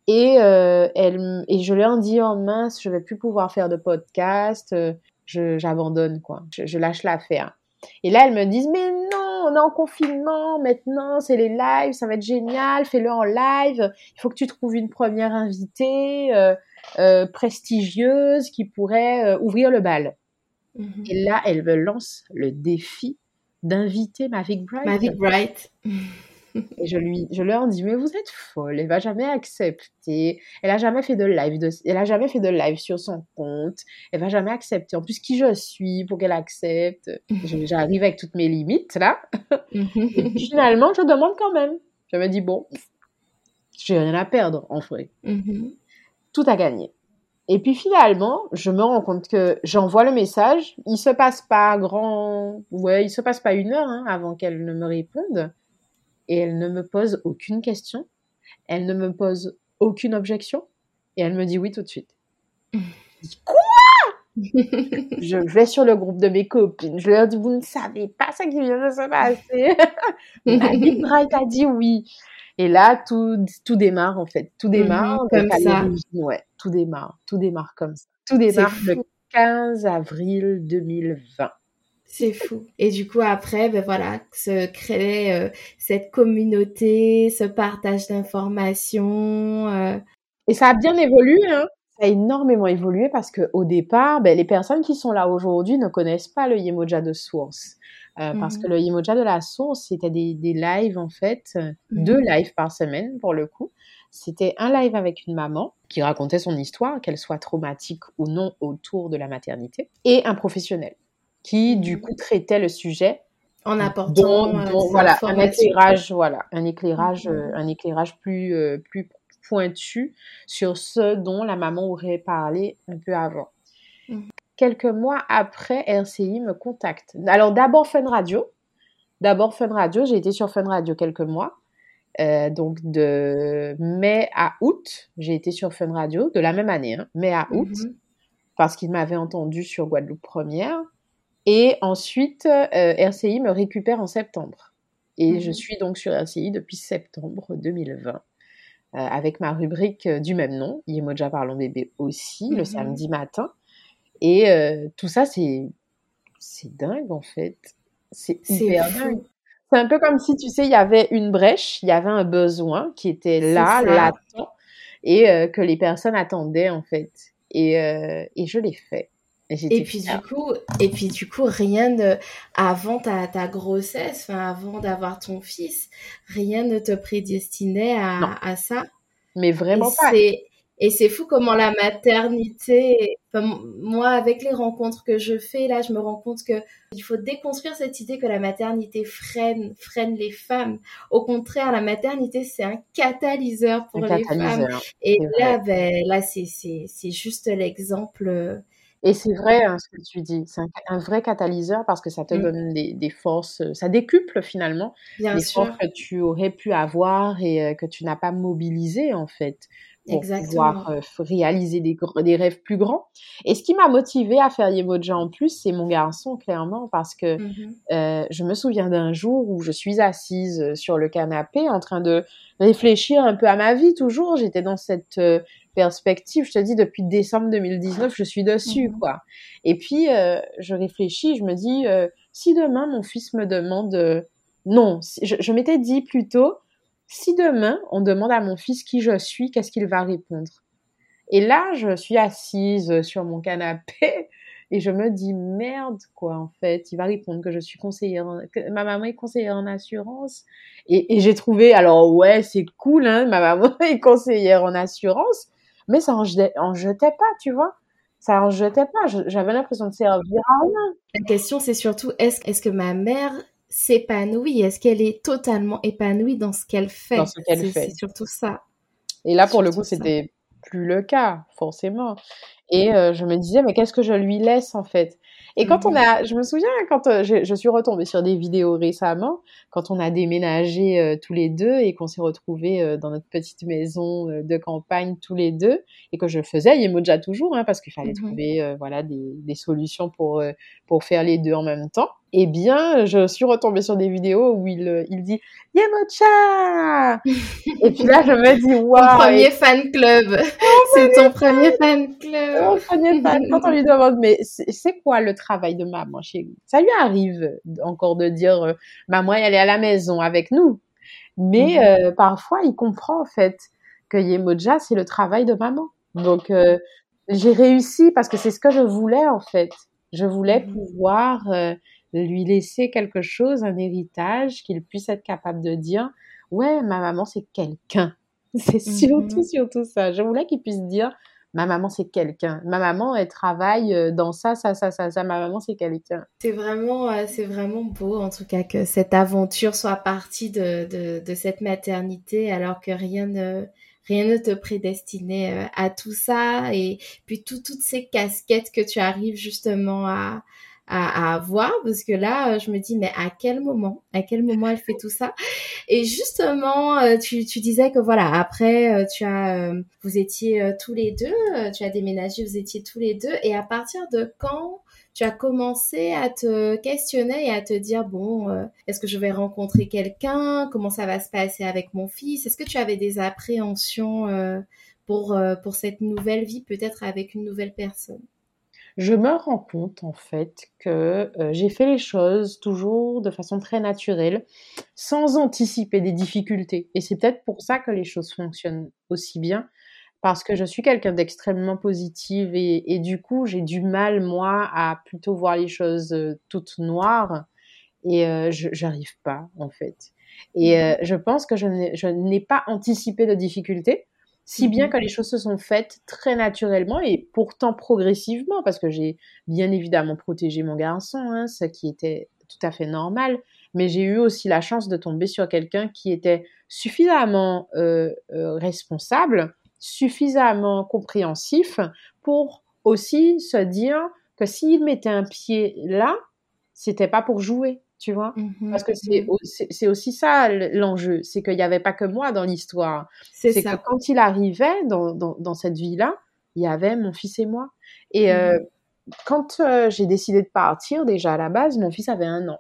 et, euh, elle, et je leur dis, oh mince, je vais plus pouvoir faire de podcast, euh, je- j'abandonne, quoi. Je, je lâche l'affaire. Et là, elles me disent, mais non, on est en confinement maintenant, c'est les lives, ça va être génial, fais-le en live. Il faut que tu trouves une première invitée euh, euh, prestigieuse qui pourrait euh, ouvrir le bal. Mhm. Et là, elle me lance le défi d'inviter Mavic Bright. Mavic Bright. Et je lui, je leur dis, mais vous êtes folle, elle va jamais accepter. Elle a jamais fait de live, de, elle a jamais fait de live sur son compte. Elle va jamais accepter. En plus, qui je suis pour qu'elle accepte? Je- J'arrive avec toutes mes limites là. Et Mhm. puis, finalement, je demande quand même. Je me dis bon, j'ai rien à perdre en vrai. Tout à gagner. Et puis finalement, je me rends compte que j'envoie le message. Il se passe pas grand, ouais, il se passe pas une heure hein, avant qu'elle ne me réponde. Et elle ne me pose aucune question. Elle ne me pose aucune objection. Et elle me dit oui tout de suite. Quoi? Je vais sur le groupe de mes copines. Je leur dis, vous ne savez pas ce qui vient de se passer. David Bright a dit oui. Et là, tout, tout démarre, en fait. Tout démarre. Mhm, comme donc, à ça. Ouais, tout démarre. Tout démarre comme ça. Tout démarre le 15 avril 2020. C'est fou. Et du coup, après, ben voilà, se crée euh, cette communauté, ce partage d'informations. euh, Et ça a bien évolué, hein. Ça a énormément évolué parce que au départ, ben, les personnes qui sont là aujourd'hui ne connaissent pas le Yemoja de source. Euh, Parce que le Yemoja de la source, c'était des, des lives, en fait, euh, Mhm. deux lives par semaine, pour le coup. C'était un live avec une maman qui racontait son histoire, qu'elle soit traumatique ou non autour de la maternité, et un professionnel qui, du Mhm. coup, traitait le sujet en apportant dont, euh, dont- voilà un éclairage voilà un éclairage un éclairage plus euh, plus pointu sur ce dont la maman aurait parlé un peu avant. Quelques mois après RCI me contacte alors d'abord Fun Radio d'abord Fun Radio j'ai été sur Fun Radio quelques mois Euh, donc de mai à août j'ai été sur Fun Radio de la même année hein, mai à août Mhm. parce qu'il m'avait entendu sur Guadeloupe Première. Et ensuite, euh, RCI me récupère en septembre. Et Mhm. je suis donc sur RCI depuis septembre 2020, euh, avec ma rubrique du même nom, Yemoja Parlons Bébé aussi, Mhm. le samedi matin. Et euh, tout ça, c'est c'est dingue en fait. C'est hyper dingue. C'est un peu comme si, tu sais, il y avait une brèche, il y avait un besoin qui était là, latent, et euh, que les personnes attendaient en fait. Et, euh, et je l'ai fait. Et, puis fière. du coup, et puis du coup, rien de avant ta, ta grossesse, avant d'avoir ton fils, rien ne te prédestinait à, à ça. Mais vraiment et pas. Et c'est fou comment la maternité. enfin, moi, avec les rencontres que je fais là, je me rends compte que il faut déconstruire cette idée que la maternité freine freine les femmes. Au contraire, la maternité c'est un catalyseur pour Un les femmes. catalyseur. Et c'est là, ben là, c'est juste l'exemple. euh, Et c'est vrai hein, ce que tu dis. C'est un, un vrai catalyseur parce que ça te Mm. donne des, des forces. euh, Ça décuple finalement Bien les sûr. forces que tu aurais pu avoir et euh, que tu n'as pas mobilisées en fait pour Exactement. pouvoir euh, réaliser des, des rêves plus grands. Et ce qui m'a motivée à faire Yemoja en plus, c'est mon garçon clairement parce que Mhm. Euh, je me souviens d'un jour où je suis assise euh, sur le canapé en train de réfléchir un peu à ma vie toujours. J'étais dans cette euh, perspective, je te dis, depuis décembre 2019, je suis dessus, Mhm. quoi. Et puis, euh, je réfléchis, je me dis, euh, si demain mon fils me demande... euh, non, je, je m'étais dit plutôt, si demain on demande à mon fils qui je suis, qu'est-ce qu'il va répondre? Et là, je suis assise sur mon canapé et je me dis merde quoi en fait. Il va répondre que je suis conseillère, que ma maman est conseillère en assurance. Et, j'ai trouvé alors ouais c'est cool hein, ma maman est conseillère en assurance, mais ça en, en jetait pas tu vois. Ça en jetait pas. J'avais l'impression de servir à rien. La question c'est surtout est-ce est-ce que ma mère s'épanouit? Est-ce qu'elle est totalement épanouie dans ce qu'elle fait? Dans ce qu'elle fait. C'est surtout ça. Et là, pour le coup, c'était plus le cas, forcément. Et euh, je me disais, mais qu'est-ce que je lui laisse en fait? Et quand on mhm. a, je me souviens quand euh, je, suis retombée sur des vidéos récemment, quand on a déménagé euh, tous les deux et qu'on s'est retrouvés dans notre petite maison de campagne tous les deux et que je faisais Yemoja toujours, hein, parce qu'il fallait mhm. trouver voilà des, des, solutions pour pour faire les deux en même temps. Eh bien, je suis retombée sur des vidéos où il, il dit Yemocha Et puis là, je me dis waouh Premier fan club C'est ton premier fan club Mon premier fan Quand on lui demande mais c'est quoi le travail de maman chez lui. Ça lui arrive encore de dire euh, maman elle est à la maison avec nous, mais mhm. euh, parfois il comprend en fait que Yemoja c'est le travail de maman. Donc euh, j'ai réussi parce que c'est ce que je voulais en fait. Je voulais mhm. pouvoir lui laisser quelque chose, un héritage qu'il puisse être capable de dire ouais ma maman c'est quelqu'un. C'est surtout mhm. surtout ça. Je voulais qu'il puisse dire ma maman c'est quelqu'un. Ma maman elle travaille euh, dans ça, ça, ça, ça, ça. Ma maman c'est quelqu'un. C'est vraiment, euh, c'est vraiment beau en tout cas que cette aventure soit partie de, de, de cette maternité alors que rien ne rien ne te prédestinait euh, à tout ça et puis toutes ces casquettes que tu arrives justement à à, avoir parce que là, euh, je me dis, mais à quel moment, à quel moment elle fait tout ça? Et justement, euh, tu, tu disais que voilà, après, euh, tu as, vous étiez tous les deux, tu as déménagé, vous étiez tous les deux, et à partir de quand tu as commencé à te questionner et à te dire bon, est-ce que je vais rencontrer quelqu'un? Comment ça va se passer avec mon fils? Est-ce que tu avais des appréhensions pour pour cette nouvelle vie, peut-être avec une nouvelle personne? Je me rends compte en fait que euh, j'ai fait les choses toujours de façon très naturelle, sans anticiper des difficultés. Et c'est peut-être pour ça que les choses fonctionnent aussi bien, parce que je suis quelqu'un d'extrêmement positive et, du coup j'ai du mal moi à plutôt voir les choses euh, toutes noires et euh, je n'arrive pas en fait. Et mmh. je pense que je n'ai pas anticipé de difficultés si bien mhm. que les choses se sont faites très naturellement et pourtant progressivement, parce que j'ai bien évidemment protégé mon garçon, hein, ce qui était tout à fait normal, mais j'ai eu aussi la chance de tomber sur quelqu'un qui était suffisamment euh, euh, responsable, suffisamment compréhensif pour aussi se dire que s'il mettait un pied là, c'était pas pour jouer, tu vois? Mmh Parce que mmh c'est aussi ça l'enjeu, c'est qu'il n'y avait pas que moi dans l'histoire. C'est que quand il arrivait dans, dans, cette vie-là, il y avait mon fils et moi. Et mmh euh, quand euh, j'ai décidé de partir, déjà à la base, mon fils avait un an.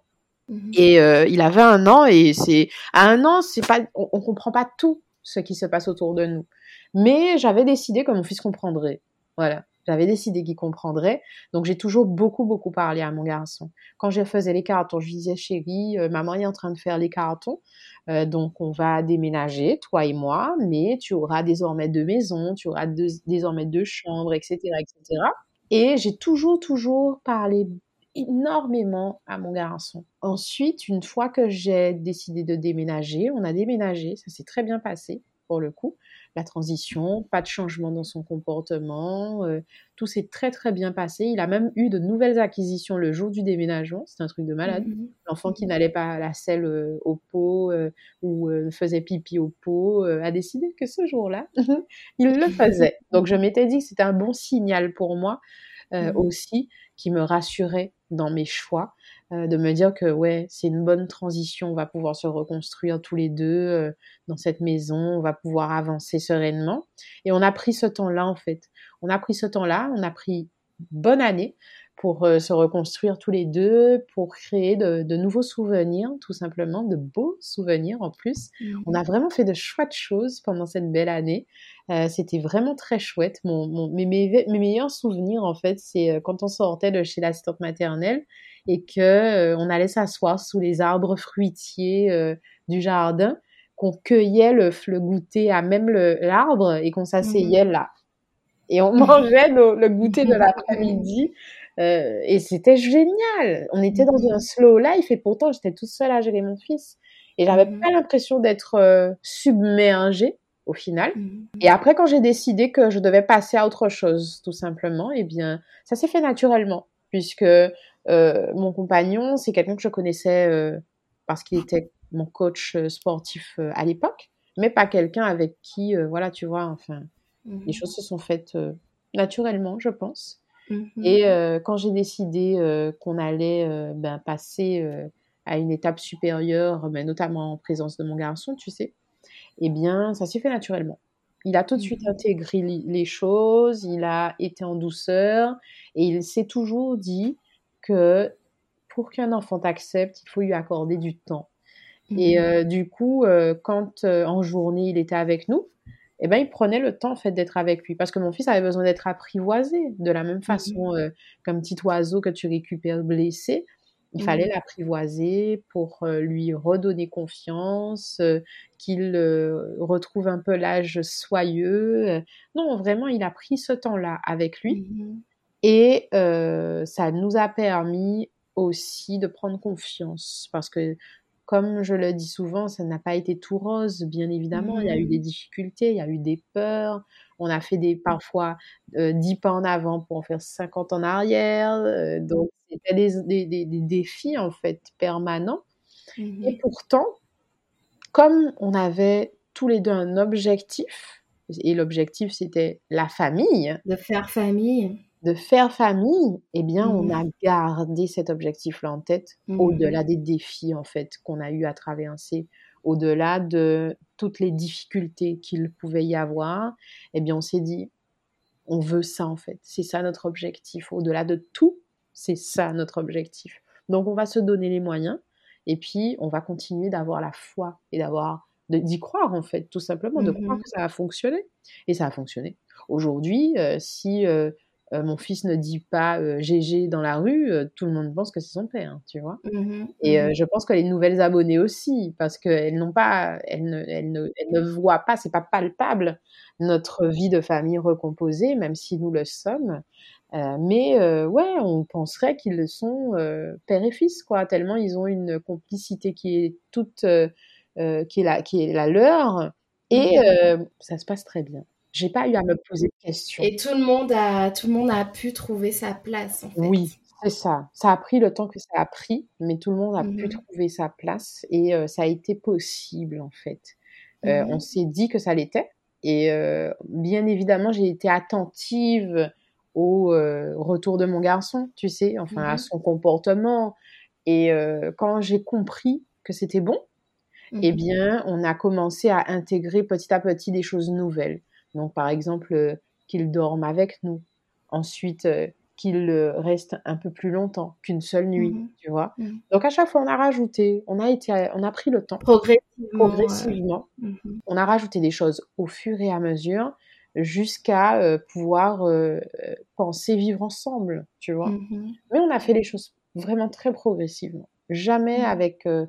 Et euh, il avait un an et c'est à un an, c'est pas, on, on comprend pas tout ce qui se passe autour de nous. Mais j'avais décidé que mon fils comprendrait. Voilà. J'avais décidé qu'il comprendrait. Donc j'ai toujours beaucoup, beaucoup parlé à mon garçon. Quand je faisais les cartons, je disais, chérie, euh, maman est en train de faire les cartons. Euh, donc on va déménager, toi et moi, mais tu auras désormais deux maisons, tu auras désormais deux chambres, etc. etc. Et j'ai toujours, toujours parlé énormément à mon garçon. Ensuite, une fois que j'ai décidé de déménager, on a déménagé, ça s'est très bien passé pour le coup la transition, pas de changement dans son comportement, euh, tout s'est très très bien passé. Il a même eu de nouvelles acquisitions le jour du déménagement, c'est un truc de malade. Mhm. L'enfant qui n'allait pas à la selle euh, au pot euh, ou faisait pipi au pot a décidé que ce jour-là, il le faisait. Donc je m'étais dit que c'était un bon signal pour moi mhm. aussi, qui me rassurait dans mes choix. Euh, de me dire que ouais, c'est une bonne transition, on va pouvoir se reconstruire tous les deux euh, dans cette maison, on va pouvoir avancer sereinement. Et on a pris ce temps-là en fait. On a pris ce temps-là, on a pris bonne année pour euh, se reconstruire tous les deux, pour créer de, nouveaux souvenirs, tout simplement, de beaux souvenirs en plus. Mmh. On a vraiment fait de chouettes choses pendant cette belle année. C'était vraiment très chouette. Mon, mes, mes, meilleurs souvenirs, en fait, c'est quand on sortait de chez l'assistante maternelle et que euh, on allait s'asseoir sous les arbres fruitiers euh, du jardin qu'on cueillait le, le goûter à même l'arbre et qu'on s'asseyait là. Et on mangeait le goûter de l'après-midi. Euh, et c'était génial. On était dans un slow life et pourtant j'étais toute seule à gérer mon fils. Et j'avais pas l'impression d'être submergée au final. Et après, quand j'ai décidé que je devais passer à autre chose, tout simplement, eh bien, ça s'est fait naturellement, puisque mon compagnon, c'est quelqu'un que je connaissais euh, parce qu'il était mon coach euh, sportif euh, à l'époque, mais pas quelqu'un avec qui, euh, voilà, tu vois, enfin, Mhm. les choses se sont faites naturellement, je pense. Mhm. Et quand j'ai décidé qu'on allait ben, passer à une étape supérieure, mais notamment en présence de mon garçon, tu sais, eh bien, ça s'est fait naturellement. Il a tout de suite Mhm. intégré les choses, il a été en douceur et il s'est toujours dit que pour qu'un enfant t'accepte, il faut lui accorder du temps. Et Mhm. euh, du coup, euh, quand euh, en journée il était avec nous, eh ben, il prenait le temps en fait d'être avec lui parce que mon fils avait besoin d'être apprivoisé de la même façon qu'un petit oiseau que tu récupères blessé. Il Mhm. fallait l'apprivoiser pour lui redonner confiance, qu'il retrouve un peu l'âge soyeux. Non, vraiment, il a pris ce temps-là avec lui. Et euh, ça nous a permis aussi de prendre confiance parce que, comme je le dis souvent, ça n'a pas été tout rose, bien évidemment. Il y a eu des difficultés, il y a eu des peurs. On a fait des, parfois euh, 10 pas en avant pour en faire 50 en arrière. euh, donc, c'était des, des, des, des défis, en fait, permanents. Et Mhm. pourtant, comme on avait tous les deux un objectif, et l'objectif, c'était la famille, De faire famille. De faire famille, eh bien, on Mhm. a gardé cet objectif-là en tête, Mhm. au-delà des défis, en fait, qu'on a eu à traverser, au-delà de toutes les difficultés qu'il pouvait y avoir. Eh bien, on s'est dit, on veut ça, en fait. C'est ça notre objectif. Au-delà de tout, c'est ça notre objectif. Donc, on va se donner les moyens, et puis, on va continuer d'avoir la foi et d'avoir d'y croire, en fait, tout simplement, de croire Mhm. que ça va fonctionner. Et ça a fonctionné. Aujourd'hui, euh, si euh, euh, mon fils ne dit pas euh, GG dans la rue, euh, tout le monde pense que c'est son père, tu vois. Mhm. Et euh, Mhm. je pense que les nouvelles abonnées aussi, parce qu'elles n'ont pas, elles ne, elles ne, elles ne voient pas, c'est pas palpable notre vie de famille recomposée, même si nous le sommes. Mais ouais, on penserait qu'ils le sont père et fils, quoi, tellement ils ont une complicité qui est toute, qui est la, qui est la leur, et euh, ça se passe très bien. J'ai pas eu à me poser de questions. Et tout le monde a, tout le monde a pu trouver sa place, en fait. Oui, c'est ça. Ça a pris le temps que ça a pris, mais tout le monde a pu Mhm. trouver sa place et euh, ça a été possible en fait. Euh, Mhm. On s'est dit que ça l'était et euh, bien évidemment j'ai été attentive au retour de mon garçon, tu sais, enfin à Mhm. son comportement et quand j'ai compris que c'était bon, eh bien on a commencé à intégrer petit à petit des choses nouvelles. Donc par exemple euh, qu'il dorme avec nous, ensuite euh, qu'il euh, reste un peu plus longtemps qu'une seule nuit, Mhm. tu vois. Mhm. Donc à chaque fois on a rajouté, on a été, on a pris le temps Progressivement. Mhm. on a rajouté des choses au fur et à mesure jusqu'à euh, pouvoir euh, penser vivre ensemble, tu vois. Mais on a fait les choses vraiment très progressivement, jamais avec euh,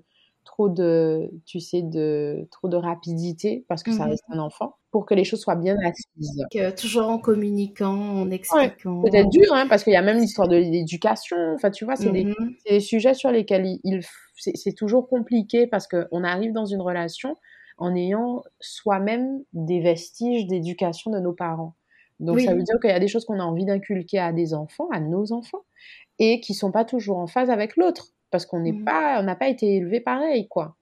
trop de, tu sais, de trop de rapidité parce que ça Mhm. reste un enfant, pour que les choses soient bien assises. Euh, toujours en communiquant, en Ouais, expliquant. peut-être dur, hein, parce qu'il y a même l'histoire de l'éducation. Enfin, tu vois, c'est des, c'est des sujets sur lesquels il, c'est toujours compliqué parce qu'on arrive dans une relation en ayant soi-même des vestiges d'éducation de nos parents. Donc, ça veut dire qu'il y a des choses qu'on a envie d'inculquer à des enfants, à nos enfants, et qui sont pas toujours en phase avec l'autre, parce qu'on n'est Mhm. pas, on n'a pas été élevé pareil, quoi.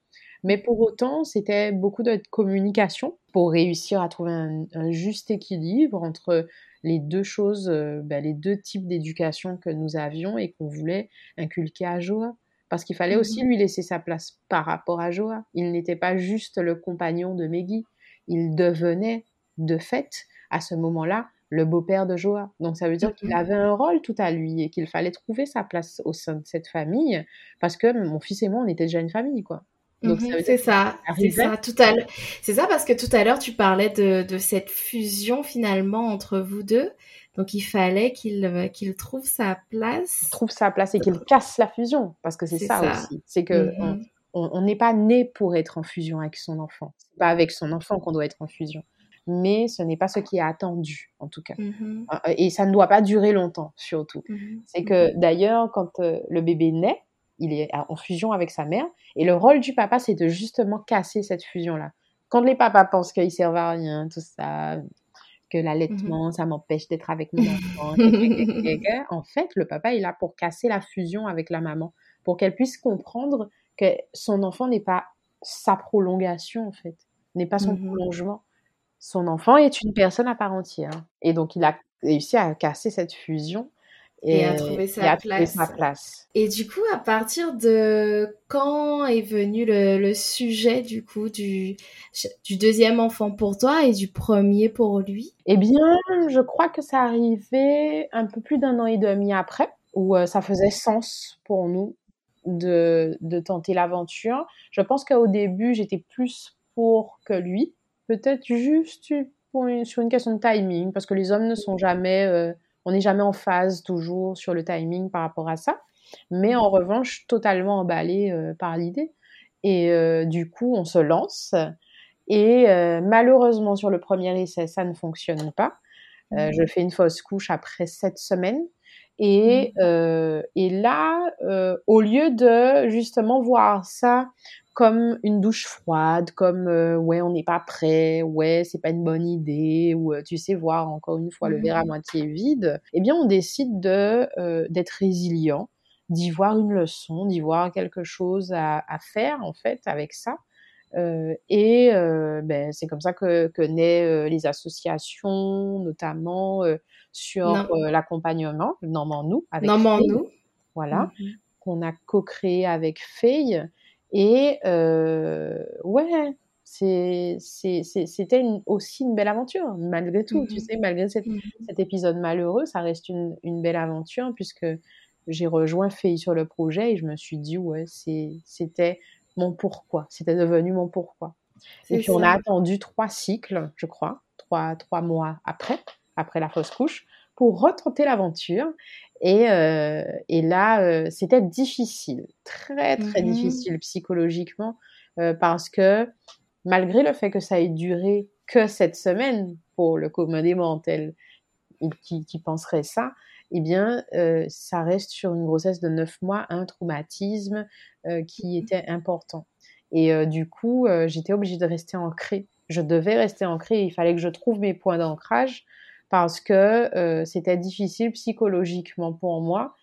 Mais pour autant, c'était beaucoup de communication pour réussir à trouver un, un juste équilibre entre les deux choses, euh, ben, les deux types d'éducation que nous avions et qu'on voulait inculquer à Joa. Parce qu'il fallait aussi Mhm. lui laisser sa place par rapport à Joa. Il n'était pas juste le compagnon de Meggy. Il devenait, de fait, à ce moment-là, le beau-père de Joa. Donc ça veut dire qu'il Mhm. avait un rôle tout à lui et qu'il fallait trouver sa place au sein de cette famille parce que mon fils et moi, on était déjà une famille, quoi. Donc Mhm, c'est ça, c'est ça. Tout à c'est ça parce que tout à l'heure tu parlais de, de cette fusion finalement entre vous deux. Donc il fallait qu'il euh, qu'il trouve sa place. trouve sa place et qu'il casse la fusion parce que c'est ça. aussi c'est que Mhm. on n'est pas né pour être en fusion avec son enfant. C'est pas avec son enfant qu'on doit être en fusion. Mais ce n'est pas ce qui est attendu, en tout cas. Mhm. Euh, Et ça ne doit pas durer longtemps, surtout. Mhm. C'est que d'ailleurs, quand euh, le bébé naît, il est en fusion avec sa mère. Et le rôle du papa, c'est de justement casser cette fusion-là. Quand les papas pensent qu'ils servent à rien, tout ça, que l'allaitement, ça m'empêche d'être avec mon enfant, en fait, le papa est là pour casser la fusion avec la maman, pour qu'elle puisse comprendre que son enfant n'est pas sa prolongation, en fait, n'est pas son prolongement. Son enfant est une personne à part entière. Et donc, il a réussi à casser cette fusion Et à trouver sa et à trouver place. sa place. Et du coup, à partir de quand est venu le, le sujet du coup du, du deuxième enfant pour toi et du premier pour lui? Eh bien, je crois que ça arrivait un peu plus d'un an et demi après, où euh, ça faisait sens pour nous de, de tenter l'aventure. Je pense qu'au début, j'étais plus pour que lui, peut-être juste pour une- sur une question de timing, parce que les hommes ne sont jamais, euh, on n'est jamais en phase toujours sur le timing par rapport à ça. Mais en revanche, totalement emballé euh, par l'idée. Et euh, du coup, on se lance. Et malheureusement, sur le premier essai, ça ne fonctionne pas. Euh, je fais une fausse couche après sept semaines. Et, euh, et là, euh, au lieu de justement voir ça comme une douche froide, comme euh, ouais, on n'est pas prêt, ouais, c'est pas une bonne idée, ou euh, tu sais, voir encore une fois le Mhm. verre à moitié vide, eh bien, on décide de euh, d'être résilient, d'y voir une leçon, d'y voir quelque chose à, à faire en fait avec ça. Euh, et euh, ben, c'est comme ça que, que naissent euh, les associations, notamment sur l'accompagnement, Normand-nous. Faye, voilà, Mhm. qu'on a co-créé avec Faye. Et ouais, c'était aussi une belle aventure, malgré tout. Tu Mhm. sais, malgré cet, Mhm. cet épisode malheureux, ça reste une, une belle aventure puisque j'ai rejoint Faye sur le projet et je me suis dit, ouais, c'était mon pourquoi. C'était devenu mon pourquoi. Et puis on a attendu trois cycles, je crois, trois, trois mois après, après la fausse couche, pour retenter l'aventure. Et, euh, et là, euh, c'était difficile, très très Mhm. difficile psychologiquement, euh, parce que malgré le fait que ça ait duré que cette semaine pour le commun des mortels qui, qui penserait ça, eh bien, euh, ça reste sur une grossesse de neuf mois un traumatisme euh, qui était important. Et euh, du coup, j'étais obligée de rester ancrée. Je devais rester ancrée. Il fallait que je trouve mes points d'ancrage parce que c'était difficile psychologiquement pour moi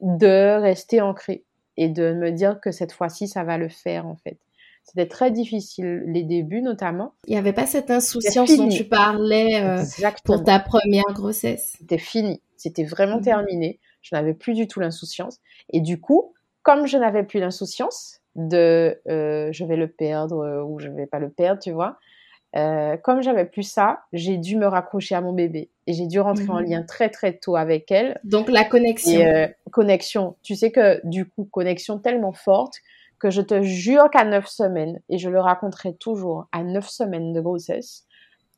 de rester ancrée et de me dire que cette fois-ci, ça va le faire en fait. C'était très difficile, les débuts notamment. Il n'y avait pas cette insouciance dont tu parlais euh, pour ta première grossesse. C'était fini. C'était vraiment Mhm. terminé. Je n'avais plus du tout l'insouciance. Et du coup, comme je n'avais plus l'insouciance de euh, je vais le perdre euh, ou je vais pas le perdre, tu vois, comme j'avais plus ça, j'ai dû me raccrocher à mon bébé et j'ai dû rentrer en Mhm. lien très très tôt avec elle. Donc la connexion. Et connexion, tu sais que du coup, connexion tellement forte que je te jure qu'à neuf semaines, et je le raconterai toujours, à neuf semaines de grossesse,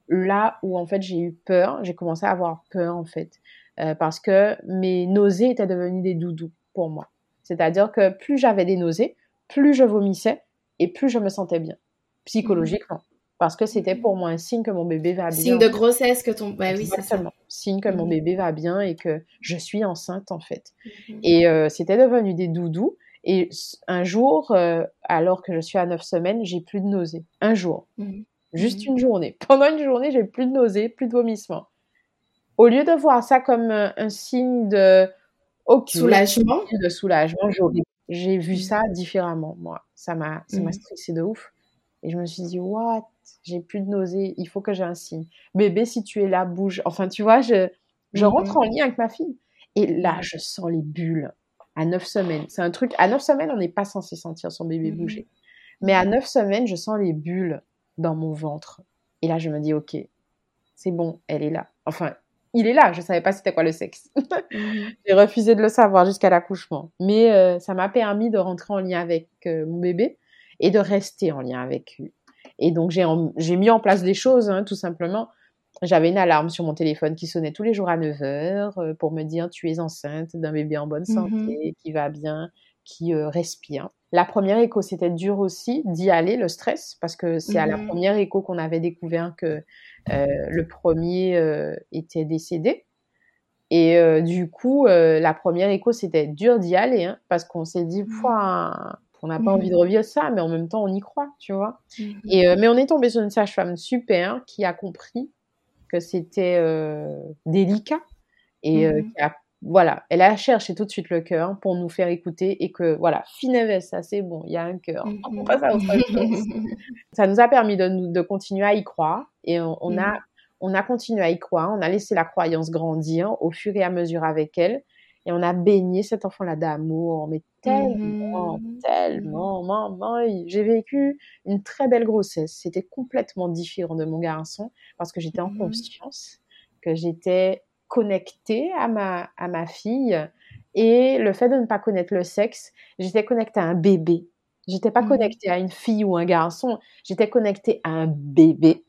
là où en fait j'ai eu peur, j'ai commencé à avoir peur en fait, euh, parce que mes nausées étaient devenues des doudous pour moi. C'est-à-dire que plus j'avais des nausées, plus je vomissais et plus je me sentais bien, psychologiquement. Parce que c'était pour moi un signe que mon bébé va bien. Signe de grossesse que ton. Bah oui, c'est ça. Exactement. Signe que mon Mhm. bébé va bien et que je suis enceinte en fait. Mhm. Et euh, c'était devenu des doudous. Et un jour, euh, alors que je suis à neuf semaines, j'ai plus de nausées. Un jour. Mhm. Juste Mhm. une journée. Pendant une journée, j'ai plus de nausées, plus de vomissements. Au lieu de voir ça comme euh, un signe de Soulagement. de soulagement, j'ai vu Mhm. ça différemment, moi. Ça m'a ça m'a stressé de ouf. Et je me suis dit, what? J'ai plus de nausées, il faut que j'ai un signe. Bébé, si tu es là, bouge. Enfin, tu vois, je, je rentre en lien avec ma fille. Et là, je sens les bulles à neuf semaines. C'est un truc, à neuf semaines, on n'est pas censé sentir son bébé Mhm. bouger. Mais à neuf semaines, je sens les bulles dans mon ventre. Et là, je me dis, ok, c'est bon, elle est là. Enfin, il est là. Je savais pas c'était quoi le sexe. Mhm. J'ai refusé de le savoir jusqu'à l'accouchement. Mais euh, ça m'a permis de rentrer en lien avec euh, mon bébé et de rester en lien avec lui. Et donc, j'ai mis en place des choses, hein, tout simplement. J'avais une alarme sur mon téléphone qui sonnait tous les jours à 9 heures euh, pour me dire tu es enceinte d'un bébé en bonne santé, qui va bien, qui respire. La première écho, c'était dur aussi d'y aller, le stress, parce que c'est à la Mhm. première écho qu'on avait découvert que le premier était décédé. Et euh, du coup, euh, la première écho, c'était dur d'y aller, hein, parce qu'on s'est dit, Pouah, on n'a pas envie de revivre ça, mais en même temps, on y croit, tu vois. Et, euh, mais on est tombé sur une sage-femme super qui a compris que c'était euh, délicat et euh, qui a, voilà, elle a cherché tout de suite le cœur pour nous faire écouter et que voilà, Fineves, ça c'est bon, il y a un cœur. On passe à autre chose. ça nous a permis de, de continuer à y croire et on, on a on a continué à y croire, on a laissé la croyance grandir au fur et à mesure avec elle et on a baigné cet enfant-là d'amour, mais tellement, Mhm. tellement, maman, j'ai vécu une très belle grossesse. C'était complètement différent de mon garçon parce que j'étais en Mhm. conscience, que j'étais connectée à ma, à ma fille et le fait de ne pas connaître le sexe, j'étais connectée à un bébé. J'étais pas Mhm. connectée à une fille ou un garçon, j'étais connectée à un bébé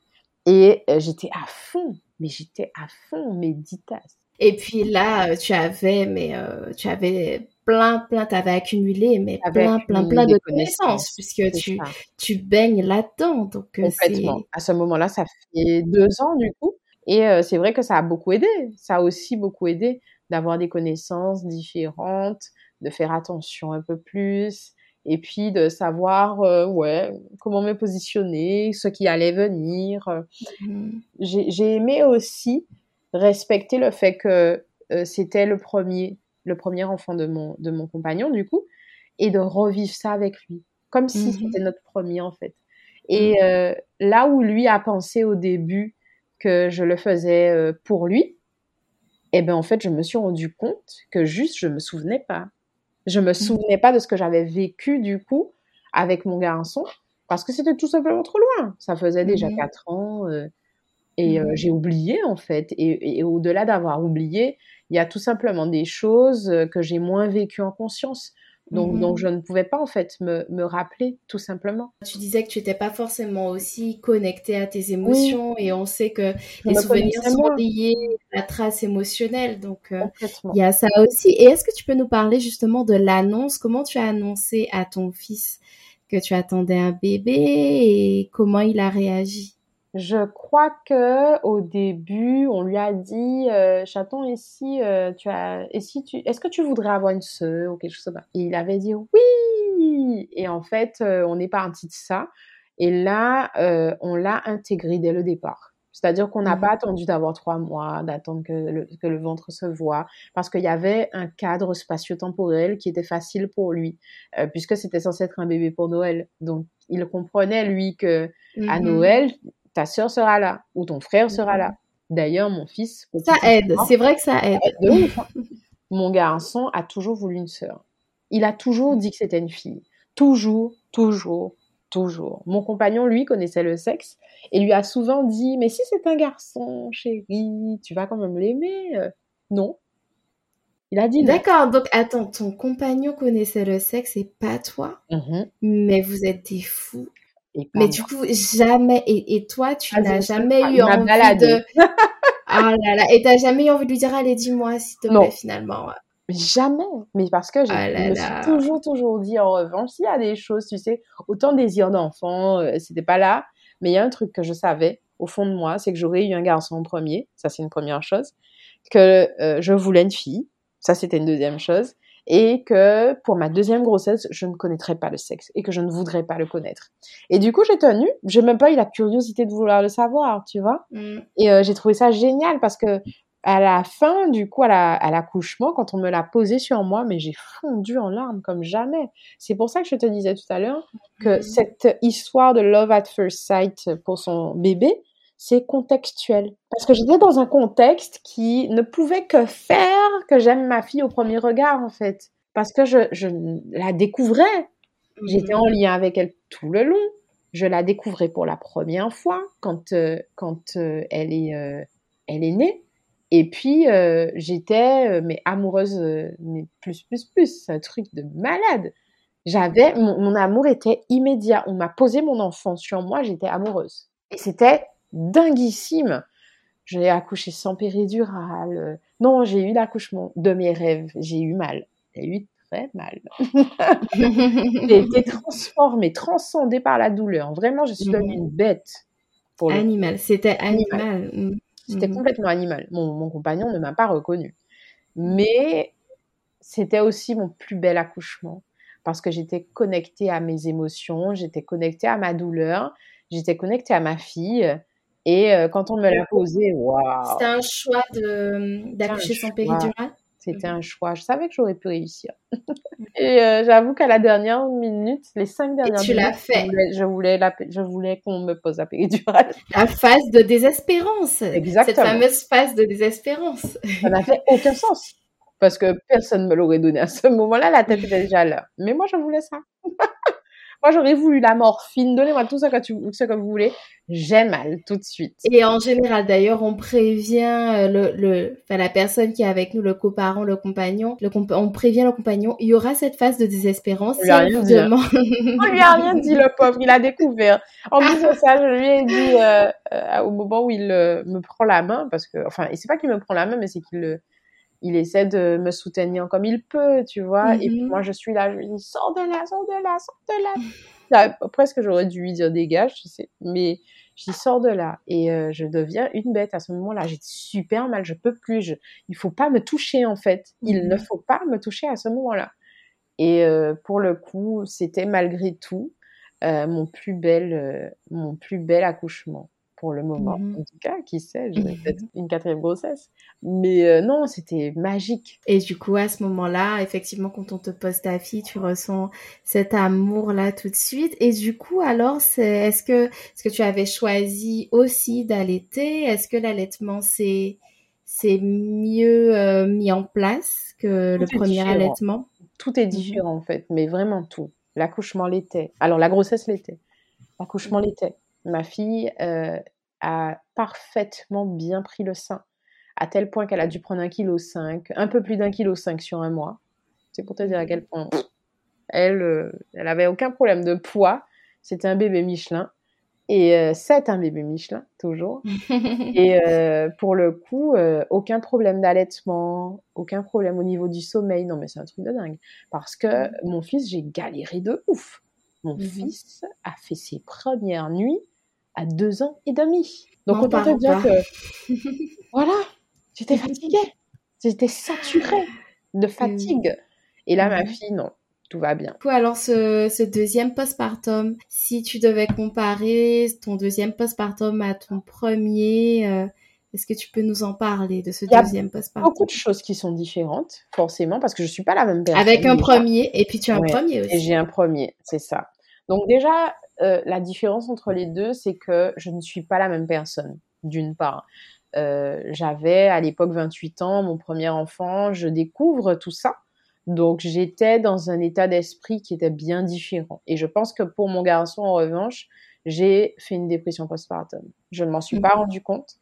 et euh, j'étais à fond, mais j'étais à fond, méditation. Et puis là, euh, tu avais, mais euh, tu avais plein, plein, tu avais accumulé, mais plein, plein, plein de connaissances, puisque tu, ça. tu baignes là-dedans. Donc, euh. Complètement. À ce moment-là, ça fait deux ans du coup. Et euh, c'est vrai que ça a beaucoup aidé. Ça a aussi beaucoup aidé d'avoir des connaissances différentes, de faire attention un peu plus, et puis de savoir, euh, ouais, comment me positionner, ce qui allait venir. J'ai j'ai aimé aussi respecter le fait que euh, c'était le premier, le premier enfant de mon, de mon compagnon, du coup, et de revivre ça avec lui, comme si Mhm. c'était notre premier, en fait. Et euh, là où lui a pensé au début que je le faisais euh, pour lui, eh ben en fait, je me suis rendu compte que juste, je me souvenais pas. Je me souvenais pas de ce que j'avais vécu, du coup, avec mon garçon, parce que c'était tout simplement trop loin. Ça faisait déjà Mhm. quatre ans. euh, et euh, Mhm. j'ai oublié en fait. Et, au-delà d'avoir oublié, il y a tout simplement des choses euh, que j'ai moins vécues en conscience. Donc, Mhm. donc je ne pouvais pas en fait me, me rappeler tout simplement. Tu disais que tu n'étais pas forcément aussi connecté à tes émotions, et on sait que Je les souvenirs sont liés à la trace émotionnelle. Donc, euh, il y a ça aussi. Et est-ce que tu peux nous parler justement de l'annonce? Comment tu as annoncé à ton fils que tu attendais un bébé et comment il a réagi? Je crois que au début, on lui a dit, euh, chaton, et si euh, tu as, et si tu, est-ce que tu voudrais avoir une sœur ou quelque chose comme ça? Et il avait dit oui. Et en fait, euh, on est parti de ça. Et là, euh, on l'a intégré dès le départ. C'est-à-dire qu'on n'a Mhm. pas attendu d'avoir trois mois, d'attendre que le, que le ventre se voit, parce qu'il y avait un cadre spatio-temporel qui était facile pour lui, euh, puisque c'était censé être un bébé pour Noël. Donc, il comprenait, lui, que à Mhm. Noël, ta sœur sera là ou ton frère sera là. D'ailleurs, mon fils, Ça aide, c'est vrai que ça aide. de ouf, hein. mon garçon a toujours voulu une sœur. Il a toujours dit que c'était une fille. Toujours, toujours, toujours. Mon compagnon, lui, connaissait le sexe et lui a souvent dit, mais si c'est un garçon, chérie, tu vas quand même l'aimer. Euh, Non. Il a dit non. D'accord, donc attends, ton compagnon connaissait le sexe et pas toi, Mhm. mais vous êtes des fous. Et Mais du coup, jamais, et, et toi, tu Ah, n'as jamais pas, eu envie baladé. de... Ah là là, et t'as jamais eu envie de lui dire, allez, dis-moi, s'il te Non. plaît, finalement. Jamais. Mais parce que j'ai- Ah je me suis toujours, toujours dit, en revanche, il y a des choses, tu sais, autant désir d'enfant, euh, c'était pas là, mais il y a un truc que je savais au fond de moi, c'est que j'aurais eu un garçon en premier, ça c'est une première chose, que euh, je voulais une fille, ça c'était une deuxième chose, et que pour ma deuxième grossesse, je ne connaîtrais pas le sexe et que je ne voudrais pas le connaître. Et du coup, j'ai tenu, j'ai même pas eu la curiosité de vouloir le savoir, tu vois. Mm. Et euh, j'ai trouvé ça génial parce que à la fin, du coup, à la- à l'accouchement, quand on me l'a posé sur moi, mais j'ai fondu en larmes comme jamais. C'est pour ça que je te disais tout à l'heure que Mhm. cette histoire de love at first sight pour son bébé, c'est contextuel. Parce que j'étais dans un contexte qui ne pouvait que faire que j'aime ma fille au premier regard, en fait. Parce que je, je la découvrais. J'étais en lien avec elle tout le long. Je la découvrais pour la première fois quand, euh, quand euh, elle, est, euh, elle est née. Et puis, j'étais mais amoureuse, mais plus, plus, plus. C'est un truc de malade. J'avais, mon, mon amour était immédiat. On m'a posé mon enfant sur moi, j'étais amoureuse. Et c'était dinguissime. J'ai accouché sans péridurale. Non, j'ai eu l'accouchement de mes rêves. J'ai eu mal. J'ai eu très mal. j'ai été transformée, transcendée par la douleur. Vraiment, je suis devenue une bête. Pour animal, c'était animal. C'était mm. complètement animal. Mon, mon compagnon ne m'a pas reconnue. Mais c'était aussi mon plus bel accouchement parce que j'étais connectée à mes émotions, j'étais connectée à ma douleur, j'étais connectée à ma fille. Et euh, quand on me l'a posé, waouh C'était un choix d'accoucher sans péridurale C'était un choix. Je savais que j'aurais pu réussir. et euh, j'avoue qu'à la dernière minute, les cinq dernières et tu minutes, fait. je voulais, je voulais qu'on me pose la péridurale. La phase de désespérance. Exactement. Cette fameuse phase de désespérance. Ça n'a fait aucun sens parce que personne ne me l'aurait donné à ce moment-là, la tête était déjà là. Mais moi, je voulais ça. moi, j'aurais voulu la morphine, donnez-moi tout ça que, tu, ce que vous voulez. J'ai mal tout de suite. Et en général, d'ailleurs, on prévient euh, le, le, enfin, la personne qui est avec nous, le coparent, le compagnon, le on prévient le compagnon, il y aura cette phase de désespérance. On lui a rien dit. Hein. on lui a rien dit, le pauvre, il a découvert. En plus de ça, je lui ai dit euh, euh, au moment où il me prend la main, parce que, enfin, c'est pas qu'il me prend la main, mais c'est qu'il le il essaie de me soutenir comme il peut, tu vois. Et puis mhm. moi, je suis là, je lui dis, sors de là, sors de là, sors de là. presque, j'aurais dû lui dire, dégage, tu sais. Mais je dis, sors de là. Et euh, je deviens une bête à ce moment-là. J'ai super mal, je peux plus. Je... Il faut pas me toucher, en fait. Il ne mhm. faut pas me toucher à ce moment-là. Et euh, pour le coup, c'était malgré tout euh, mon plus bel, mon plus bel accouchement pour le moment. Mhm. En tout cas, qui sait, j'aurais peut-être une quatrième grossesse. Mais euh, non, c'était magique. Et du coup, à ce moment-là, effectivement, quand on te pose ta fille, tu ressens cet amour-là tout de suite. Et du coup, alors, est-ce que, est-ce que tu avais choisi aussi d'allaiter? Est-ce que l'allaitement, c'est c'est mieux euh, mis en place que le premier allaitement? Tout est mhm. différent en fait, mais vraiment tout. L'accouchement l'était. Alors la grossesse l'était. L'accouchement l'était. Ma fille, euh, a parfaitement bien pris le sein, à tel point qu'elle a dû prendre un kilo cinq, un peu plus d'un kilo cinq sur un mois. C'est pour te dire à quel point elle, euh, elle avait aucun problème de poids. C'était un bébé Michelin. Et euh, c'est un bébé Michelin, toujours. et euh, pour le coup, aucun problème d'allaitement, aucun problème au niveau du sommeil. Non, mais c'est un truc de dingue. Parce que mon fils, j'ai galéré de ouf. Mon mhm. fils a fait ses premières nuits à deux ans et demi. Donc on peut dire que voilà, j'étais fatiguée, j'étais saturée de fatigue. Et là, ma fille, non, tout va bien. Alors ce, deuxième postpartum, si tu devais comparer ton deuxième postpartum à ton premier, euh, est-ce que tu peux nous en parler de ce deuxième postpartum? Beaucoup de choses qui sont différentes, forcément, parce que je suis pas la même personne. Avec un premier, et puis tu as un premier aussi. Et j'ai un premier, c'est ça. Donc déjà, euh, la différence entre les deux, c'est que je ne suis pas la même personne, d'une part. Euh, j'avais à l'époque 28 ans, mon premier enfant, je découvre tout ça. Donc j'étais dans un état d'esprit qui était bien différent. Et je pense que pour mon garçon, en revanche, j'ai fait une dépression postpartum. Je ne m'en suis pas mhm. rendu compte,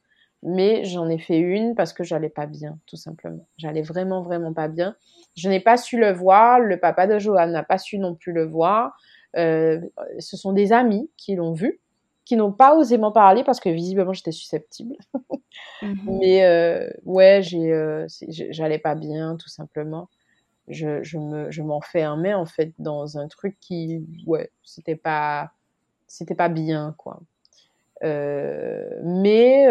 mais j'en ai fait une parce que j'allais pas bien, tout simplement. J'allais vraiment, vraiment pas bien. Je n'ai pas su le voir. Le papa de Johan n'a pas su non plus le voir. Euh, ce sont des amis qui l'ont vu, qui n'ont pas osé m'en parler parce que visiblement j'étais susceptible. Mhm. Mais euh, ouais, j'ai, euh, j'allais pas bien tout simplement. Je, je me, je m'enfermais en fait dans un truc qui, ouais, c'était pas, c'était pas bien quoi. mais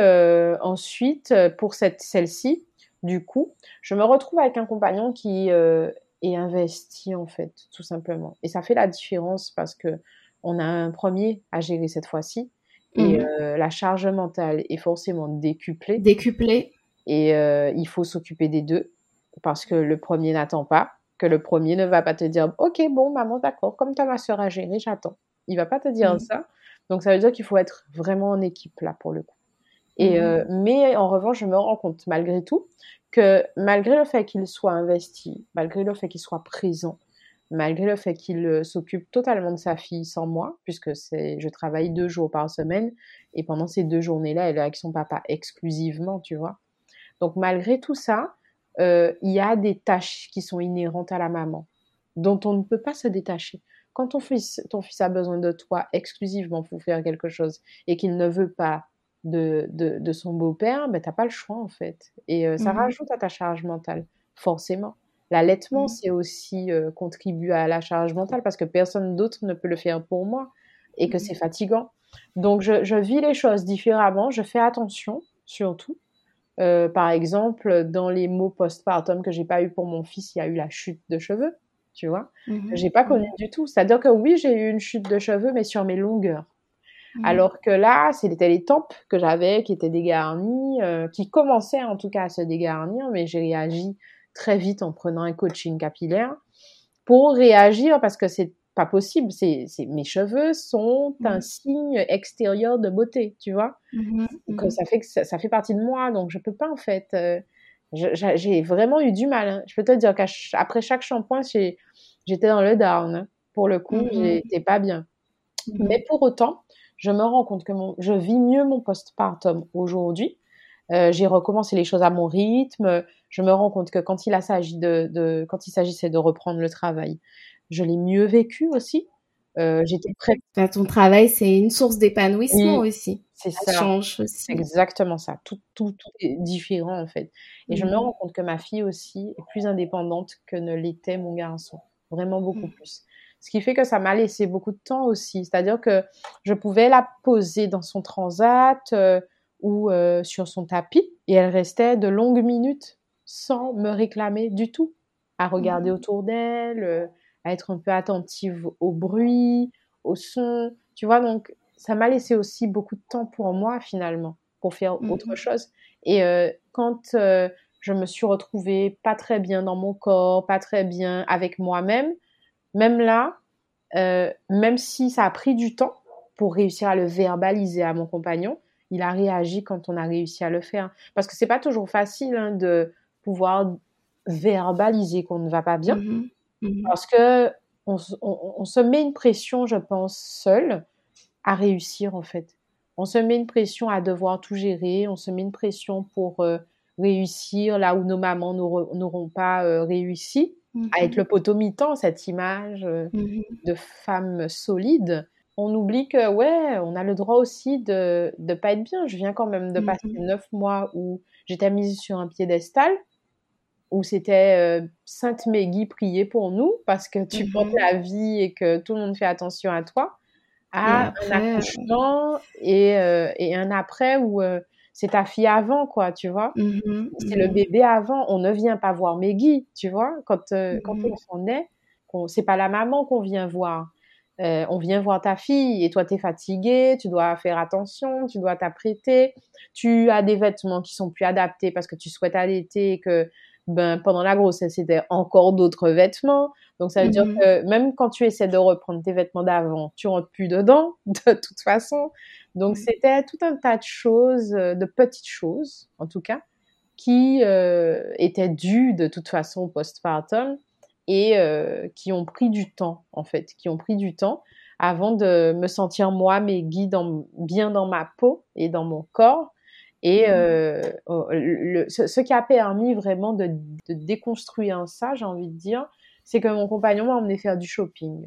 ensuite, pour cette celle-ci, du coup, je me retrouve avec un compagnon qui et investi en fait, tout simplement. Et ça fait la différence parce que on a un premier à gérer cette fois-ci et mhm. euh, la charge mentale est forcément décuplée. Décuplée. Et euh, il faut s'occuper des deux parce que le premier n'attend pas, que le premier ne va pas te dire ok bon maman d'accord comme ta ma soeur à gérer j'attends. Il va pas te dire mhm. ça. Donc ça veut dire qu'il faut être vraiment en équipe là pour le coup. Et mhm. euh, mais en revanche je me rends compte malgré tout que malgré le fait qu'il soit investi, malgré le fait qu'il soit présent, malgré le fait qu'il euh, s'occupe totalement de sa fille sans moi, puisque c'est, je travaille deux jours par semaine, et pendant ces deux journées-là, elle est avec son papa exclusivement, tu vois. Donc malgré tout ça, euh, il y a des tâches qui sont inhérentes à la maman, dont on ne peut pas se détacher. Quand ton fils, ton fils a besoin de toi exclusivement pour faire quelque chose et qu'il ne veut pas de, de, de son beau-père, ben, t'as pas le choix en fait. Et euh, ça mmh rajoute à ta charge mentale, forcément. L'allaitement, c'est aussi euh, contribuer à la charge mentale parce que personne d'autre ne peut le faire pour moi et que c'est fatigant. Donc, je, je, vis les choses différemment. Je fais attention, surtout. Euh, par exemple, dans les mots postpartum que j'ai pas eu pour mon fils, il y a eu la chute de cheveux, tu vois. J'ai pas connu du tout. C'est-à-dire que oui, j'ai eu une chute de cheveux, mais sur mes longueurs. Mhm. Alors que là, c'était les tempes que j'avais qui étaient dégarnies, euh, qui commençaient en tout cas à se dégarnir, mais j'ai réagi très vite en prenant un coaching capillaire pour réagir parce que c'est pas possible. C'est, mes cheveux sont un mhm. signe extérieur de beauté, tu vois? Mhm. Que ça fait que ça, fait partie de moi, donc je peux pas en fait. Euh, j'ai vraiment eu du mal. Hein. Je peux te dire qu'après chaque shampoing, j'étais dans le down. Hein. Pour le coup, j'étais pas bien. Mais pour autant, je me rends compte que je vis mieux mon postpartum aujourd'hui. Euh, j'ai recommencé les choses à mon rythme. Je me rends compte que quand il s'agit de, quand il s'agissait de reprendre le travail, je l'ai mieux vécu aussi. Euh, j'étais prête. ton travail, c'est une source d'épanouissement aussi. C'est ça. change aussi. Exactement ça. Tout, tout, tout, est différent en fait. Et je me mmh. rends compte que ma fille aussi est plus indépendante que ne l'était mon garçon. Vraiment beaucoup mmh. plus. Ce qui fait que ça m'a laissé beaucoup de temps aussi. C'est-à-dire que je pouvais la poser dans son transat euh, ou euh, sur son tapis et elle restait de longues minutes sans me réclamer du tout, à regarder mmh. autour d'elle, euh, à être un peu attentive au bruit, au son. Tu vois, donc ça m'a laissé aussi beaucoup de temps pour moi finalement, pour faire mmh autre chose. Et quand je me suis retrouvée pas très bien dans mon corps, pas très bien avec moi-même, même là, euh, même si ça a pris du temps pour réussir à le verbaliser à mon compagnon, il a réagi quand on a réussi à le faire. Parce que c'est pas toujours facile hein, de pouvoir verbaliser qu'on ne va pas bien, mmh mmh parce que on, se met une pression, je pense, seul à réussir en fait. On se met une pression à devoir tout gérer, on se met une pression pour euh, réussir là où nos mamans n'auront pas euh, réussi à être mmh le potomitan, cette image mmh de femme solide, on oublie que, ouais, on a le droit aussi de ne pas être bien. Je viens quand même de passer mmh neuf mois où j'étais mise sur un piédestal, où c'était euh, Sainte Meggy prier pour nous parce que tu portes la vie et que tout le monde fait attention à toi, à un accouchement et, euh, et, un après où c'est ta fille avant, quoi, tu vois. Mmh c'est le mmh bébé avant. On ne vient pas voir Meggy, tu vois. Quand, euh, quand mmh l'enfant naît, c'est pas la maman qu'on vient voir. Euh, on vient voir ta fille et toi, tu es fatigué, tu dois faire attention, tu dois t'apprêter. Tu as des vêtements qui sont plus adaptés parce que tu souhaites allaiter et que ben, pendant la grossesse, c'était encore d'autres vêtements. Donc, ça veut dire que même quand tu essaies de reprendre tes vêtements d'avant, tu rentres plus dedans, de toute façon. Donc c'était tout un tas de choses, euh, de petites choses en tout cas, qui euh, étaient dues de toute façon au postpartum et euh, qui ont pris du temps en fait, qui ont pris du temps avant de me sentir moi mes guides bien dans ma peau et dans mon corps. Et mmh. oh, ce, qui a permis vraiment de, de déconstruire ça, j'ai envie de dire, c'est que mon compagnon m'a emmené faire du shopping.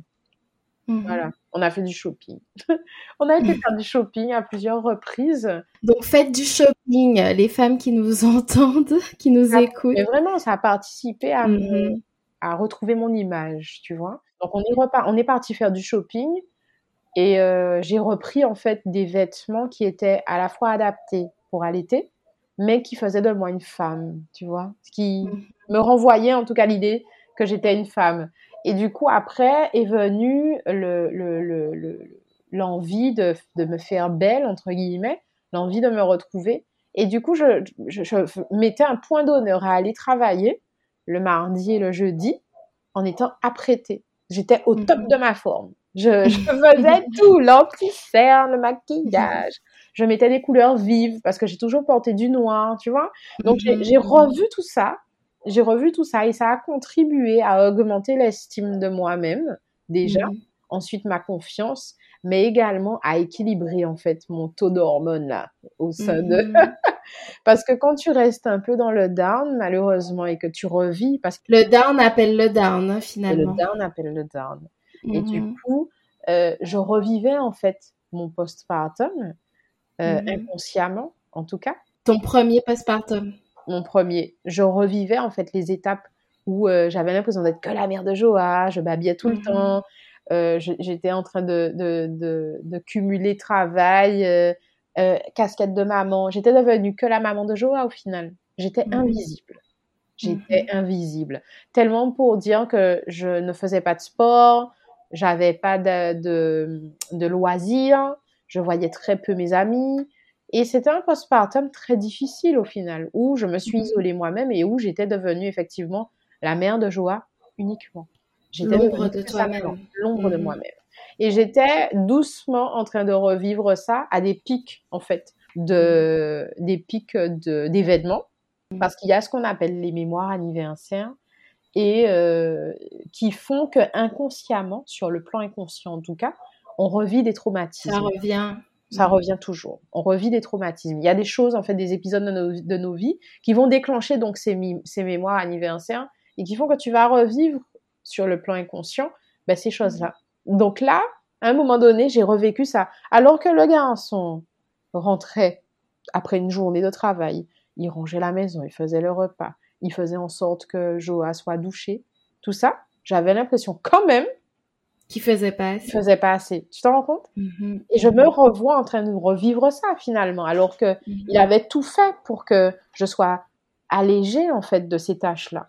Voilà, mmh on a fait du shopping. on a été mmh. faire du shopping à plusieurs reprises. Donc faites du shopping, les femmes qui nous entendent, qui nous écoutent. Mais vraiment, ça a participé à, mmh à retrouver mon image, tu vois. Donc on est, on est parti faire du shopping et euh, j'ai repris en fait des vêtements qui étaient à la fois adaptés pour allaiter, mais qui faisaient de moi une femme, tu vois. Ce qui me renvoyait en tout cas l'idée que j'étais une femme. Et du coup, après est venue l'envie de, me faire belle, entre guillemets, l'envie de me retrouver. Et du coup, je, mettais un point d'honneur à aller travailler le mardi et le jeudi en étant apprêtée. J'étais au top mhm. de ma forme. Je, faisais tout, l'anti-cerne, le maquillage. Je mettais des couleurs vives parce que j'ai toujours porté du noir, tu vois. Donc, j'ai mhm. revu tout ça j'ai revu tout ça et ça a contribué à augmenter l'estime de moi-même déjà, mhm. ensuite ma confiance, mais également à équilibrer en fait mon taux d'hormones là au sein de mhm. parce que quand tu restes un peu dans le down malheureusement et que tu revis parce que le down appelle le down hein, finalement. Le down appelle le down. Et du mhm. coup, euh, je revivais en fait mon postpartum euh, inconsciemment en tout cas. Ton premier postpartum mon premier. Je revivais en fait les étapes où euh, j'avais l'impression d'être que la mère de Joa, je m'habillais tout le Mhm. temps, euh, j'étais en train de, de, de, de cumuler travail, euh, casquette de maman. J'étais devenue que la maman de Joa au final. J'étais Mhm. invisible. J'étais invisible. Tellement pour dire que je ne faisais pas de sport, j'avais pas de, de, de loisirs, je voyais très peu mes amis. Et c'était un postpartum très difficile au final, où je me suis Mhm. isolée moi-même et où j'étais devenue effectivement la mère de Joa uniquement. J'étais L'ombre de toi-même. l'ombre de Mhm. moi-même. Et j'étais doucement en train de revivre ça à des pics, en fait, de, des pics de, d'événements. Parce qu'il y a ce qu'on appelle les mémoires anniversaires et euh, qui font que inconsciemment, sur le plan inconscient en tout cas, on revit des traumatismes. Ça revient. Ça revient toujours. On revit des traumatismes. Il y a des choses, en fait, des épisodes de nos, de nos vies qui vont déclencher donc ces, ces mémoires anniversaires et qui font que tu vas revivre sur le plan inconscient ben, ces choses-là. Donc là, à un moment donné, j'ai revécu ça. Alors que le garçon rentrait après une journée de travail, il rangeait la maison, il faisait le repas, il faisait en sorte que Joa soit douchée. Tout ça, j'avais l'impression quand même Qui faisait pas assez. faisait pas assez. Tu t'en rends compte? Mhm. et je me revois en train de revivre ça finalement, alors que Mhm. il avait tout fait pour que je sois allégée en fait de ces tâches-là.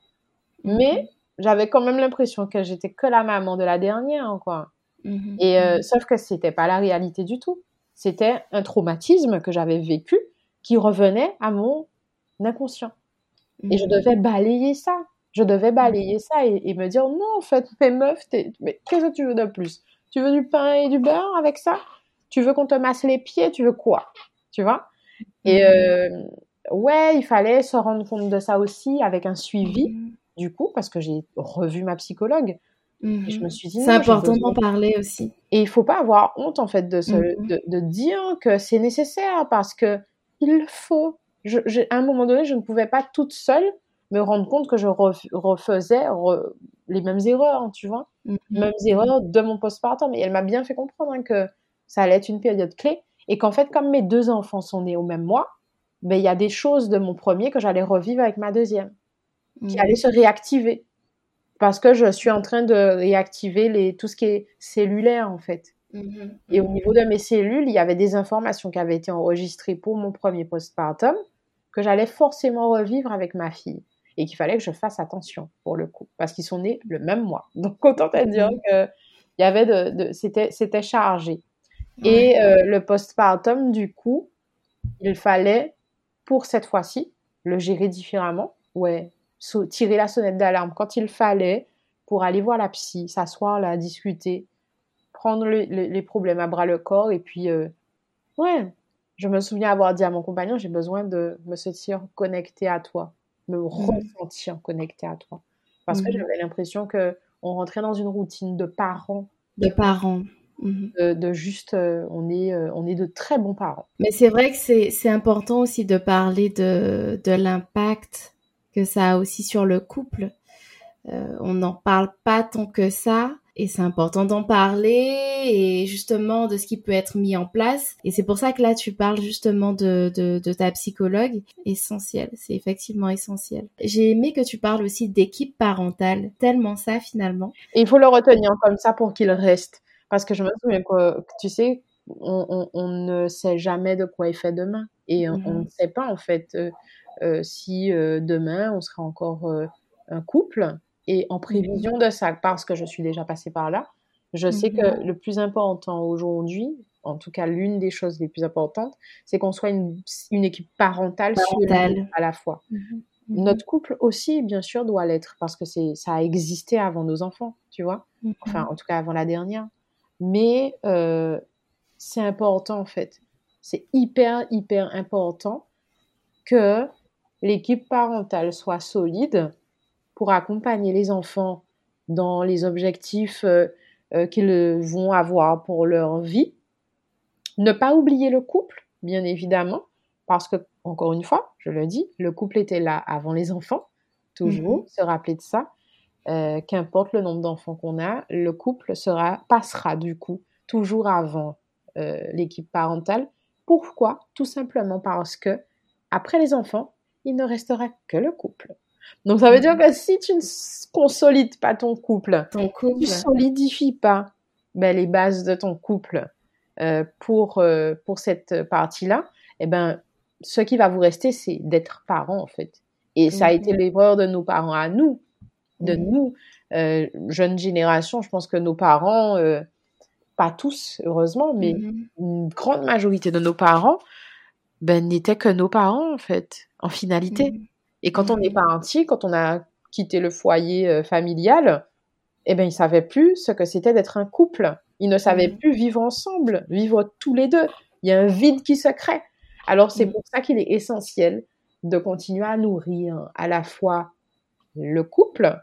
Mais j'avais quand même l'impression que j'étais que la maman de la dernière, quoi. Mhm. Et euh, sauf que c'était pas la réalité du tout. C'était un traumatisme que j'avais vécu qui revenait à mon inconscient. Et je devais balayer ça. Je devais balayer ça et, et me dire non, en fait, mais meuf, mais qu'est-ce que tu veux de plus? Tu veux du pain et du beurre avec ça? Tu veux qu'on te masse les pieds? Tu veux quoi? Tu vois? Et Mhm. euh, ouais, il fallait se rendre compte de ça aussi avec un suivi, Mhm. du coup, parce que j'ai revu ma psychologue. Mhm. Et je me suis dit, C'est important d'en parler aussi. Et il faut pas avoir honte, en fait, de, se, Mhm. de, de dire que c'est nécessaire parce que il le faut. Je, à un moment donné, je ne pouvais pas toute seule me rendre compte que je ref- refaisais re- les mêmes erreurs, tu vois, Mhm. mêmes erreurs de mon postpartum. Et elle m'a bien fait comprendre hein, que ça allait être une période clé et qu'en fait, comme mes deux enfants sont nés au même mois, ben, il y a des choses de mon premier que j'allais revivre avec ma deuxième, qui Mhm. allaient se réactiver. Parce que je suis en train de réactiver les, tout ce qui est cellulaire, en fait. Mhm. Et au niveau de mes cellules, il y avait des informations qui avaient été enregistrées pour mon premier postpartum que j'allais forcément revivre avec ma fille et qu'il fallait que je fasse attention pour le coup parce qu'ils sont nés le même mois. Donc autant te dire Mhm. que il y avait de, de- c'était chargé. Et euh, le postpartum du coup, il fallait pour cette fois-ci le gérer différemment. Ouais, so- tirer la sonnette d'alarme quand il fallait pour aller voir la psy, s'asseoir là, discuter, prendre le- le- les problèmes à bras le corps et puis euh, ouais je me souviens avoir dit à mon compagnon j'ai besoin de me sentir connecté à toi me ressentir connecté à toi parce que Mhm. j'avais l'impression que on rentrait dans une routine de parents De parents. Mhm. de, de juste euh, on est euh, on est de très bons parents Mais c'est vrai que c'est c'est important aussi de parler de, de l'impact que ça a aussi sur le couple. Euh, on n'en parle pas tant que ça. Et c'est important d'en parler et justement de ce qui peut être mis en place. Et c'est pour ça que là, tu parles justement de, de, de ta psychologue. Essentiel, c'est effectivement essentiel. J'ai aimé que tu parles aussi d'équipe parentale. Tellement ça finalement. et il faut le retenir comme ça pour qu'il reste parce que je me souviens que, tu sais on, on, on ne sait jamais de quoi est fait demain et on- Mhm. on ne sait pas en fait euh, euh, si euh, demain on sera encore un couple et en prévision de ça parce que je suis déjà passée par là je sais que le plus important aujourd'hui en tout cas l'une des choses les plus importantes c'est qu'on soit une, une équipe parentale, Parentale. solide à la fois. Mhm. notre couple aussi bien sûr doit l'être parce que c'est ça a existé avant nos enfants tu vois? Enfin en tout cas avant la dernière. Mais euh, c'est important en fait. C'est hyper hyper important que l'équipe parentale soit solide pour accompagner les enfants dans les objectifs euh, euh, qu'ils vont avoir pour leur vie ne pas oublier le couple bien évidemment parce que encore une fois je le dis le couple était là avant les enfants toujours Mhm. se rappeler de ça euh, qu'importe le nombre d'enfants qu'on a, le couple sera passera du coup toujours avant euh, l'équipe parentale. Pourquoi? Tout simplement parce que après les enfants, il ne restera que le couple. Donc ça veut dire que si tu ne consolides pas ton couple, ton couple. tu solidifies pas ben, les bases de ton couple euh, pour, euh, pour cette partie-là, eh ben, ce qui va vous rester, c'est d'être parent, en fait. Et ça a été mhm. l'erreur de nos parents à nous, de mhm. nous, euh, jeune génération. Je pense que nos parents, euh, pas tous, heureusement, mais mhm. une grande majorité de nos parents, ben, n'étaient que nos parents, en fait, en finalité. Et quand on est parenti, quand on a quitté le foyer euh, familial, eh ben, ils savaient plus ce que c'était d'être un couple. Ils ne savaient plus vivre ensemble, vivre tous les deux. Il y a un vide qui se crée. Alors, c'est pour ça qu'il est essentiel de continuer à nourrir à la fois le couple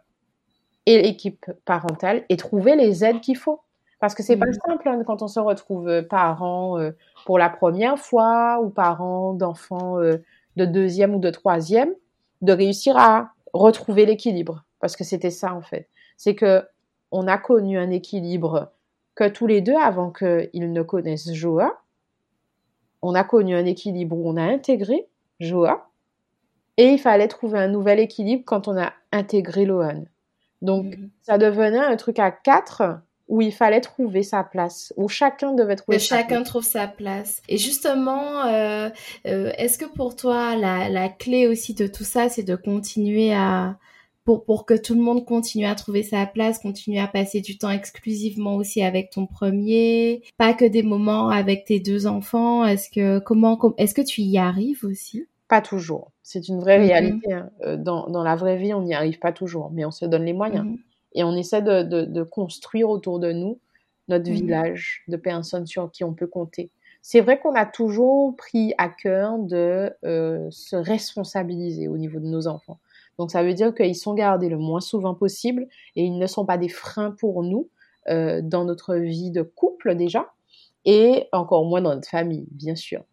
et l'équipe parentale et trouver les aides qu'il faut. Parce que c'est pas simple hein, quand on se retrouve euh, parent euh, pour la première fois ou parent d'enfants euh, de deuxième ou de troisième, de réussir à retrouver l'équilibre. Parce que c'était ça en fait. C'est que on a connu un équilibre que tous les deux avant qu'ils ne connaissent Joa. On a connu un équilibre où on a intégré Joa et il fallait trouver un nouvel équilibre quand on a intégré Lohan. Donc, mhm. ça devenait un truc à quatre où il fallait trouver sa place, où chacun devait trouver sa chacun place. trouve sa place. Et justement, euh, euh, est-ce que pour toi, la, la, clé aussi de tout ça, c'est de continuer à... Pour, pour que tout le monde continue à trouver sa place, continue à passer du temps exclusivement aussi avec ton premier, pas que des moments avec tes deux enfants. Est-ce que comment est-ce que tu y arrives aussi? Pas toujours. C'est une vraie mm-hmm. réalité. Hein. Euh, dans, dans, la vraie vie, on n'y arrive pas toujours, mais on se donne les moyens. Mm-hmm. Et on essaie de, de, de, construire autour de nous notre mm-hmm. village de personnes sur qui on peut compter. C'est vrai qu'on a toujours pris à cœur de euh, se responsabiliser au niveau de nos enfants. Donc ça veut dire qu'ils sont gardés le moins souvent possible et ils ne sont pas des freins pour nous euh, dans notre vie de couple déjà et encore moins dans notre famille, bien sûr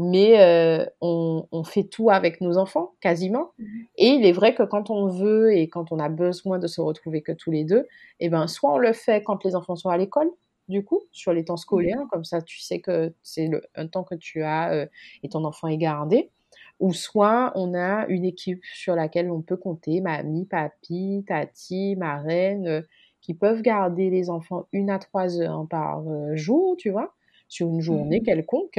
mais euh, on, on, fait tout avec nos enfants, quasiment. Mhm. Et il est vrai que quand on veut et quand on a besoin de se retrouver que tous les deux, eh ben, soit on le fait quand les enfants sont à l'école, du coup, sur les temps scolaires, comme ça tu sais que c'est un temps que tu as euh, et ton enfant est gardé, ou soit on a une équipe sur laquelle on peut compter, mamie, papi, tati, marraine, euh, qui peuvent garder les enfants une à trois heures par jour, tu vois, sur une journée mhm. quelconque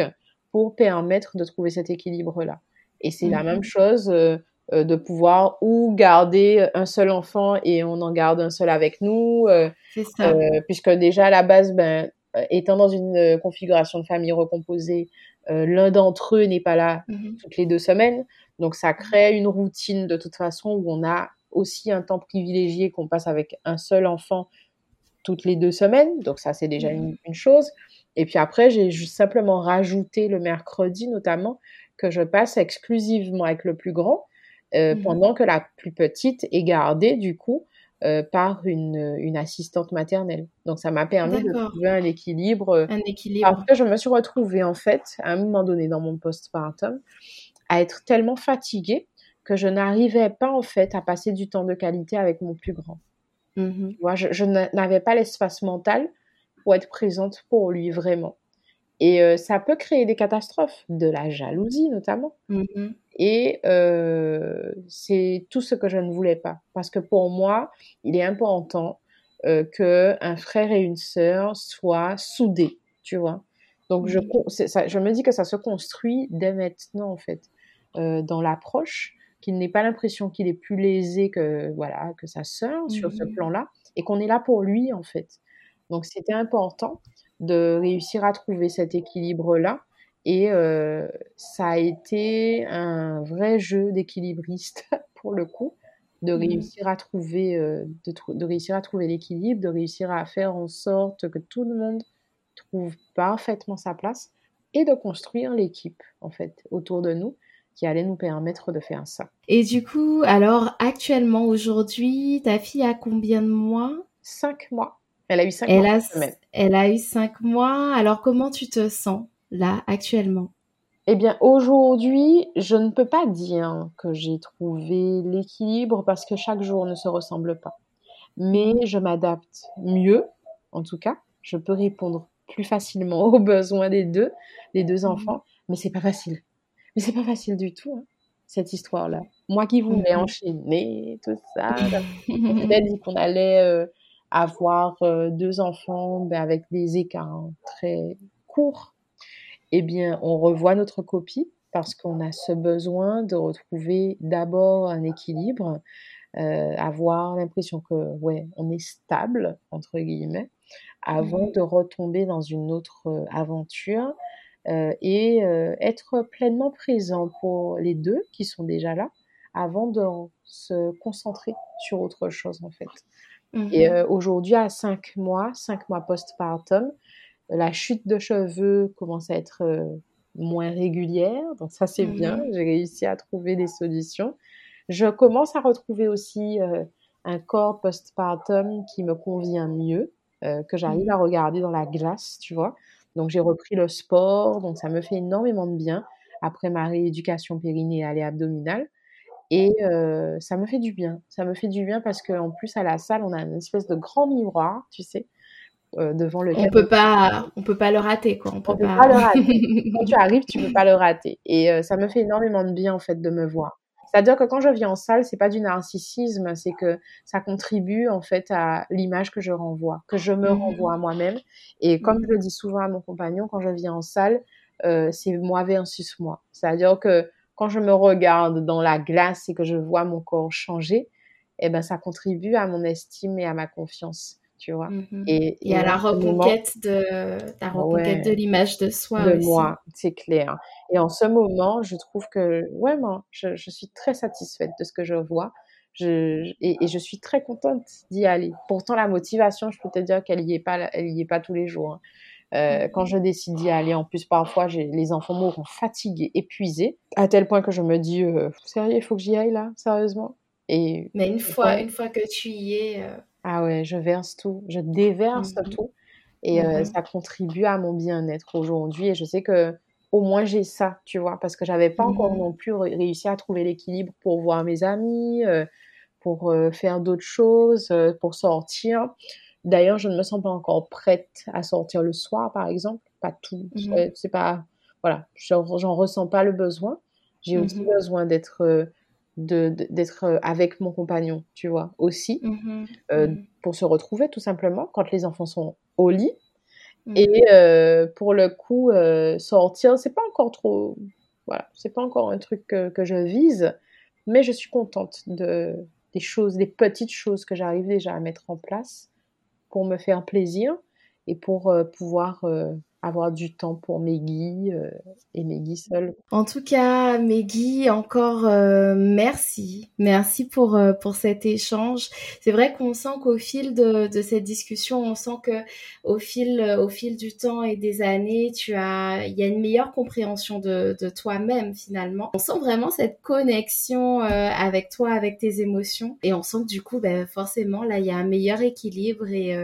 pour permettre de trouver cet équilibre-là. Et c'est la même mhm. chose euh, euh, de pouvoir ou garder un seul enfant et on en garde un seul avec nous, euh, ça. puisque déjà à la base, ben, étant dans une configuration de famille recomposée, l'un d'entre eux n'est pas là mhm. toutes les deux semaines, donc ça crée une routine de toute façon où on a aussi un temps privilégié qu'on passe avec un seul enfant toutes les deux semaines, donc ça c'est déjà mhm. une, chose. Et puis après, j'ai juste simplement rajouté le mercredi notamment que je passe exclusivement avec le plus grand, euh, mmh pendant que la plus petite est gardée du coup euh, par une, une, assistante maternelle. Donc ça m'a permis de trouver un équilibre. Un équilibre. Après, je me suis retrouvée en fait à un moment donné dans mon postpartum à être tellement fatiguée que je n'arrivais pas en fait à passer du temps de qualité avec mon plus grand. Mmh je, je n'avais pas l'espace mental pour être présente pour lui vraiment. Et euh, ça peut créer des catastrophes, de la jalousie notamment. Mm-hmm. Et euh, c'est tout ce que je ne voulais pas. Parce que pour moi, il est important euh, qu'un frère et une sœur soient soudés, tu vois. Donc je, mm-hmm. ça, je me dis que ça se construit dès maintenant, en fait, euh, dans l'approche, qu'il n'ait pas l'impression qu'il est plus lésé que, voilà, que sa sœur sur ce mm-hmm. plan-là, et qu'on est là pour lui, en fait. Donc c'était important de réussir à trouver cet équilibre-là. Et euh, ça a été un vrai jeu d'équilibriste pour le coup, de mmh. réussir à trouver, euh, de, réussir à trouver l'équilibre, de réussir à faire en sorte que tout le monde trouve parfaitement sa place et de construire l'équipe en fait autour de nous qui allait nous permettre de faire ça. Et du coup, alors actuellement aujourd'hui, ta fille a combien de mois? Cinq mois. Elle a eu cinq mois. elle a eu cinq mois. Alors, comment tu te sens là, actuellement? Eh bien, aujourd'hui, je ne peux pas dire que j'ai trouvé l'équilibre parce que chaque jour ne se ressemble pas. Mais je m'adapte mieux, en tout cas. Je peux répondre plus facilement aux besoins des deux, des deux mhm. enfants. Mais c'est pas facile. Mais c'est pas facile du tout. Hein. cette histoire-là. Moi qui voulais mmh enchaîner, tout ça, on s'était dit qu'on allait euh, avoir euh, deux enfants ben, avec des écarts très courts. Eh bien, on revoit notre copie parce qu'on a ce besoin de retrouver d'abord un équilibre, euh, avoir l'impression que, ouais, on est stable, entre guillemets, avant mmh de retomber dans une autre euh, aventure euh, et euh, être pleinement présent pour les deux qui sont déjà là avant de se concentrer sur autre chose, en fait. Et mmh aujourd'hui, à cinq mois, cinq mois postpartum, la chute de cheveux commence à être moins régulière, donc ça c'est bien, mmh j'ai réussi à trouver des solutions. Je commence à retrouver aussi euh, un corps postpartum qui me convient mieux, euh, que j'arrive mmh à regarder dans la glace, tu vois. Donc j'ai repris le sport, donc ça me fait énormément de bien. Après ma rééducation périnéale et abdominale. Et euh, ça me fait du bien. Ça me fait du bien parce qu'en plus à la salle, on a une espèce de grand miroir, tu sais, euh, devant le. On peut pas, on peut pas le rater quoi. On peut, pas... le rater. quand tu arrives, tu peux pas le rater. Et euh, ça me fait énormément de bien en fait de me voir. C'est-à-dire que quand je viens en salle, c'est pas du narcissisme, c'est que ça contribue en fait à l'image que je renvoie, que je me mmh. renvoie à moi-même. Et comme mmh. je le dis souvent à mon compagnon, quand je viens en salle, euh, c'est moi versus moi. C'est-à-dire que quand je me regarde dans la glace et que je vois mon corps changer, eh ben ça contribue à mon estime et à ma confiance tu vois. Mmh et, à la reconquête de la reconquête de l'image de soi de moi, c'est clair. Et en ce moment, je trouve que ouais, moi, je, je suis très satisfaite de ce que je vois. Je, et, et, je suis très contente d'y aller. Pourtant, la motivation, je peux te dire qu'elle y est pas, elle y est pas tous les jours. Hein. Euh, quand je décide d'y aller, en plus parfois les enfants m'auront fatiguée, épuisée, à tel point que je me dis euh, sérieux, il faut que j'y aille là, sérieusement. Et mais une fois, une fois que tu y es, euh, ah ouais, je verse tout, je déverse mmh tout. Et mmh ça contribue à mon bien-être aujourd'hui. Et je sais que au moins j'ai ça, tu vois, parce que j'avais pas encore mmh non plus réussi à trouver l'équilibre pour voir mes amis, pour faire d'autres choses, pour sortir. D'ailleurs, je ne me sens pas encore prête à sortir le soir, par exemple. Pas tout, c'est pas, voilà, j'en ressens pas le besoin. J'ai aussi besoin d'être d'être euh, avec mon compagnon, tu vois, aussi, euh, mmh pour se retrouver tout simplement quand les enfants sont au lit. Et euh, pour le coup, sortir, c'est pas encore trop, voilà, c'est pas encore un truc que, que, je vise, mais je suis contente de des choses, des petites choses que j'arrive déjà à mettre en place pour me faire plaisir et pour pouvoir avoir du temps pour Meggy euh, et Meggy seule. En tout cas, Meggy, encore euh, merci. Merci pour, euh, pour cet échange. C'est vrai qu'on sent qu'au fil de, de, cette discussion, on sent que au fil, au fil du temps et des années, tu as, il y a une meilleure compréhension de, de toi-même finalement. On sent vraiment cette connexion avec toi, avec tes émotions. Et on sent que du coup, ben, forcément, là, il y a un meilleur équilibre et,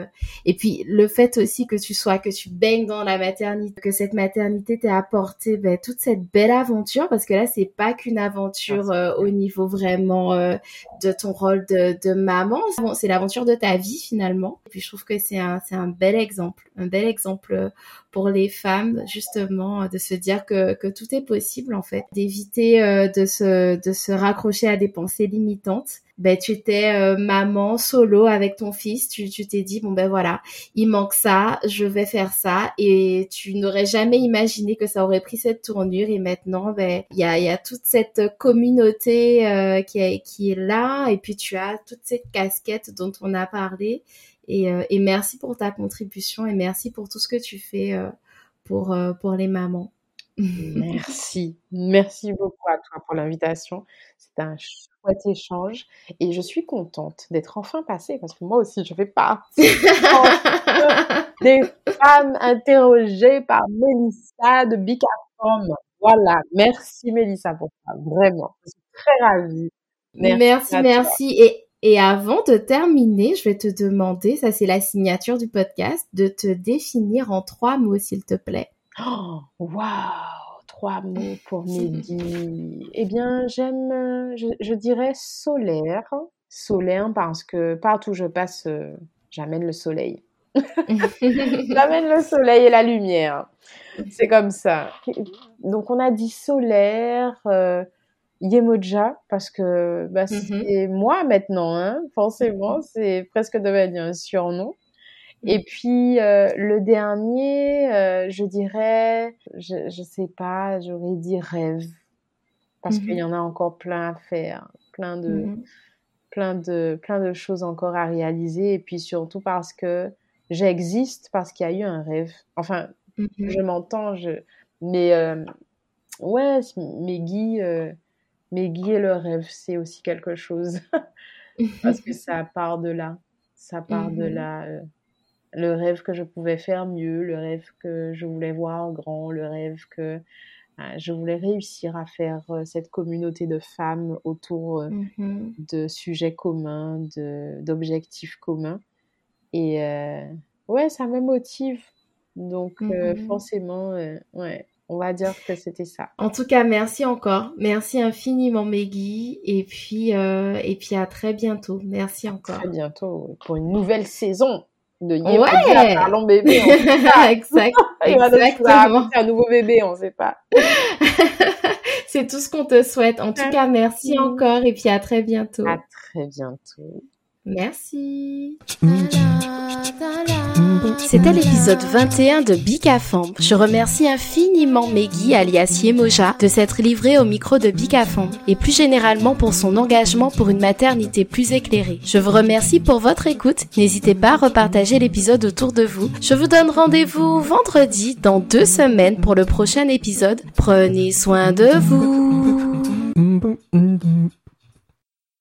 et puis le fait aussi que tu sois, que tu baignes dans la maternité, que cette maternité t'ait apporté ben, toute cette belle aventure, parce que là, c'est pas qu'une aventure euh, au niveau vraiment euh, de ton rôle de, de maman, c'est l'aventure de ta vie finalement. Et puis je trouve que c'est un, c'est un bel exemple, un bel exemple pour les femmes justement de se dire que, que tout est possible en fait, d'éviter euh, de se de se raccrocher à des pensées limitantes. Ben tu étais euh, maman solo avec ton fils, tu t'es dit bon ben voilà, il manque ça, je vais faire ça. Et tu n'aurais jamais imaginé que ça aurait pris cette tournure. Et maintenant ben il y a y a toute cette communauté euh, qui est qui est là. Et puis tu as toute cette casquette dont on a parlé et euh, et merci pour ta contribution et merci pour tout ce que tu fais pour pour les mamans. Merci, merci beaucoup à toi pour l'invitation. C'est un chouette échange et je suis contente d'être enfin passée parce que moi aussi je fais partie des femmes interrogées par Mélissa de Bicafom. Voilà, merci Mélissa pour ça, vraiment. Je suis très ravie. Merci, merci. Et, et avant de terminer, je vais te demander, ça c'est la signature du podcast, de te définir en trois mots s'il te plaît. Oh, waouh Trois mots pour Mehdi. eh bien, j'aime, je, dirais solaire. Solaire parce que partout où je passe, euh, j'amène le soleil. j'amène le soleil et la lumière. C'est comme ça. Donc, on a dit solaire, euh, Yemoja, parce que bah, Mhm. c'est moi maintenant, hein, forcément, c'est presque devenu un surnom. Et puis euh, le dernier, euh, je dirais, je, je sais pas, j'aurais dit rêve, parce qu'il y en a encore plein à faire, plein de, plein de, plein de choses encore à réaliser, et puis surtout parce que j'existe parce qu'il y a eu un rêve. Enfin, je m'entends, je, mais euh, ouais, Meggy, euh, Meggy et le rêve, c'est aussi quelque chose parce que ça part de là, ça part de Mhm. là. euh, le rêve que je pouvais faire mieux, le rêve que je voulais voir grand, le rêve que euh, je voulais réussir à faire euh, cette communauté de femmes autour Mhm. de sujets communs, de d'objectifs communs. Et ouais, ça me motive. Donc Mhm. forcément, ouais, on va dire que c'était ça. En tout cas, merci encore. Merci infiniment, Meggy. Et puis, euh, et puis à très bientôt. Merci encore. Très bientôt pour une nouvelle saison de Ouais. Yemoja Parlons bébé. On sait pas. exact. Il va Exactement. un nouveau bébé, on sait pas. C'est tout ce qu'on te souhaite. En tout cas, merci Merci. encore. Et puis à très bientôt. À très bientôt. Merci. C'était l'épisode 21 de Bicafam. Je remercie infiniment Meggy alias Yemoja de s'être livrée au micro de Bicafam et plus généralement pour son engagement pour une maternité plus éclairée. Je vous remercie pour votre écoute. N'hésitez pas à repartager l'épisode autour de vous. Je vous donne rendez-vous vendredi dans deux semaines pour le prochain épisode. Prenez soin de vous.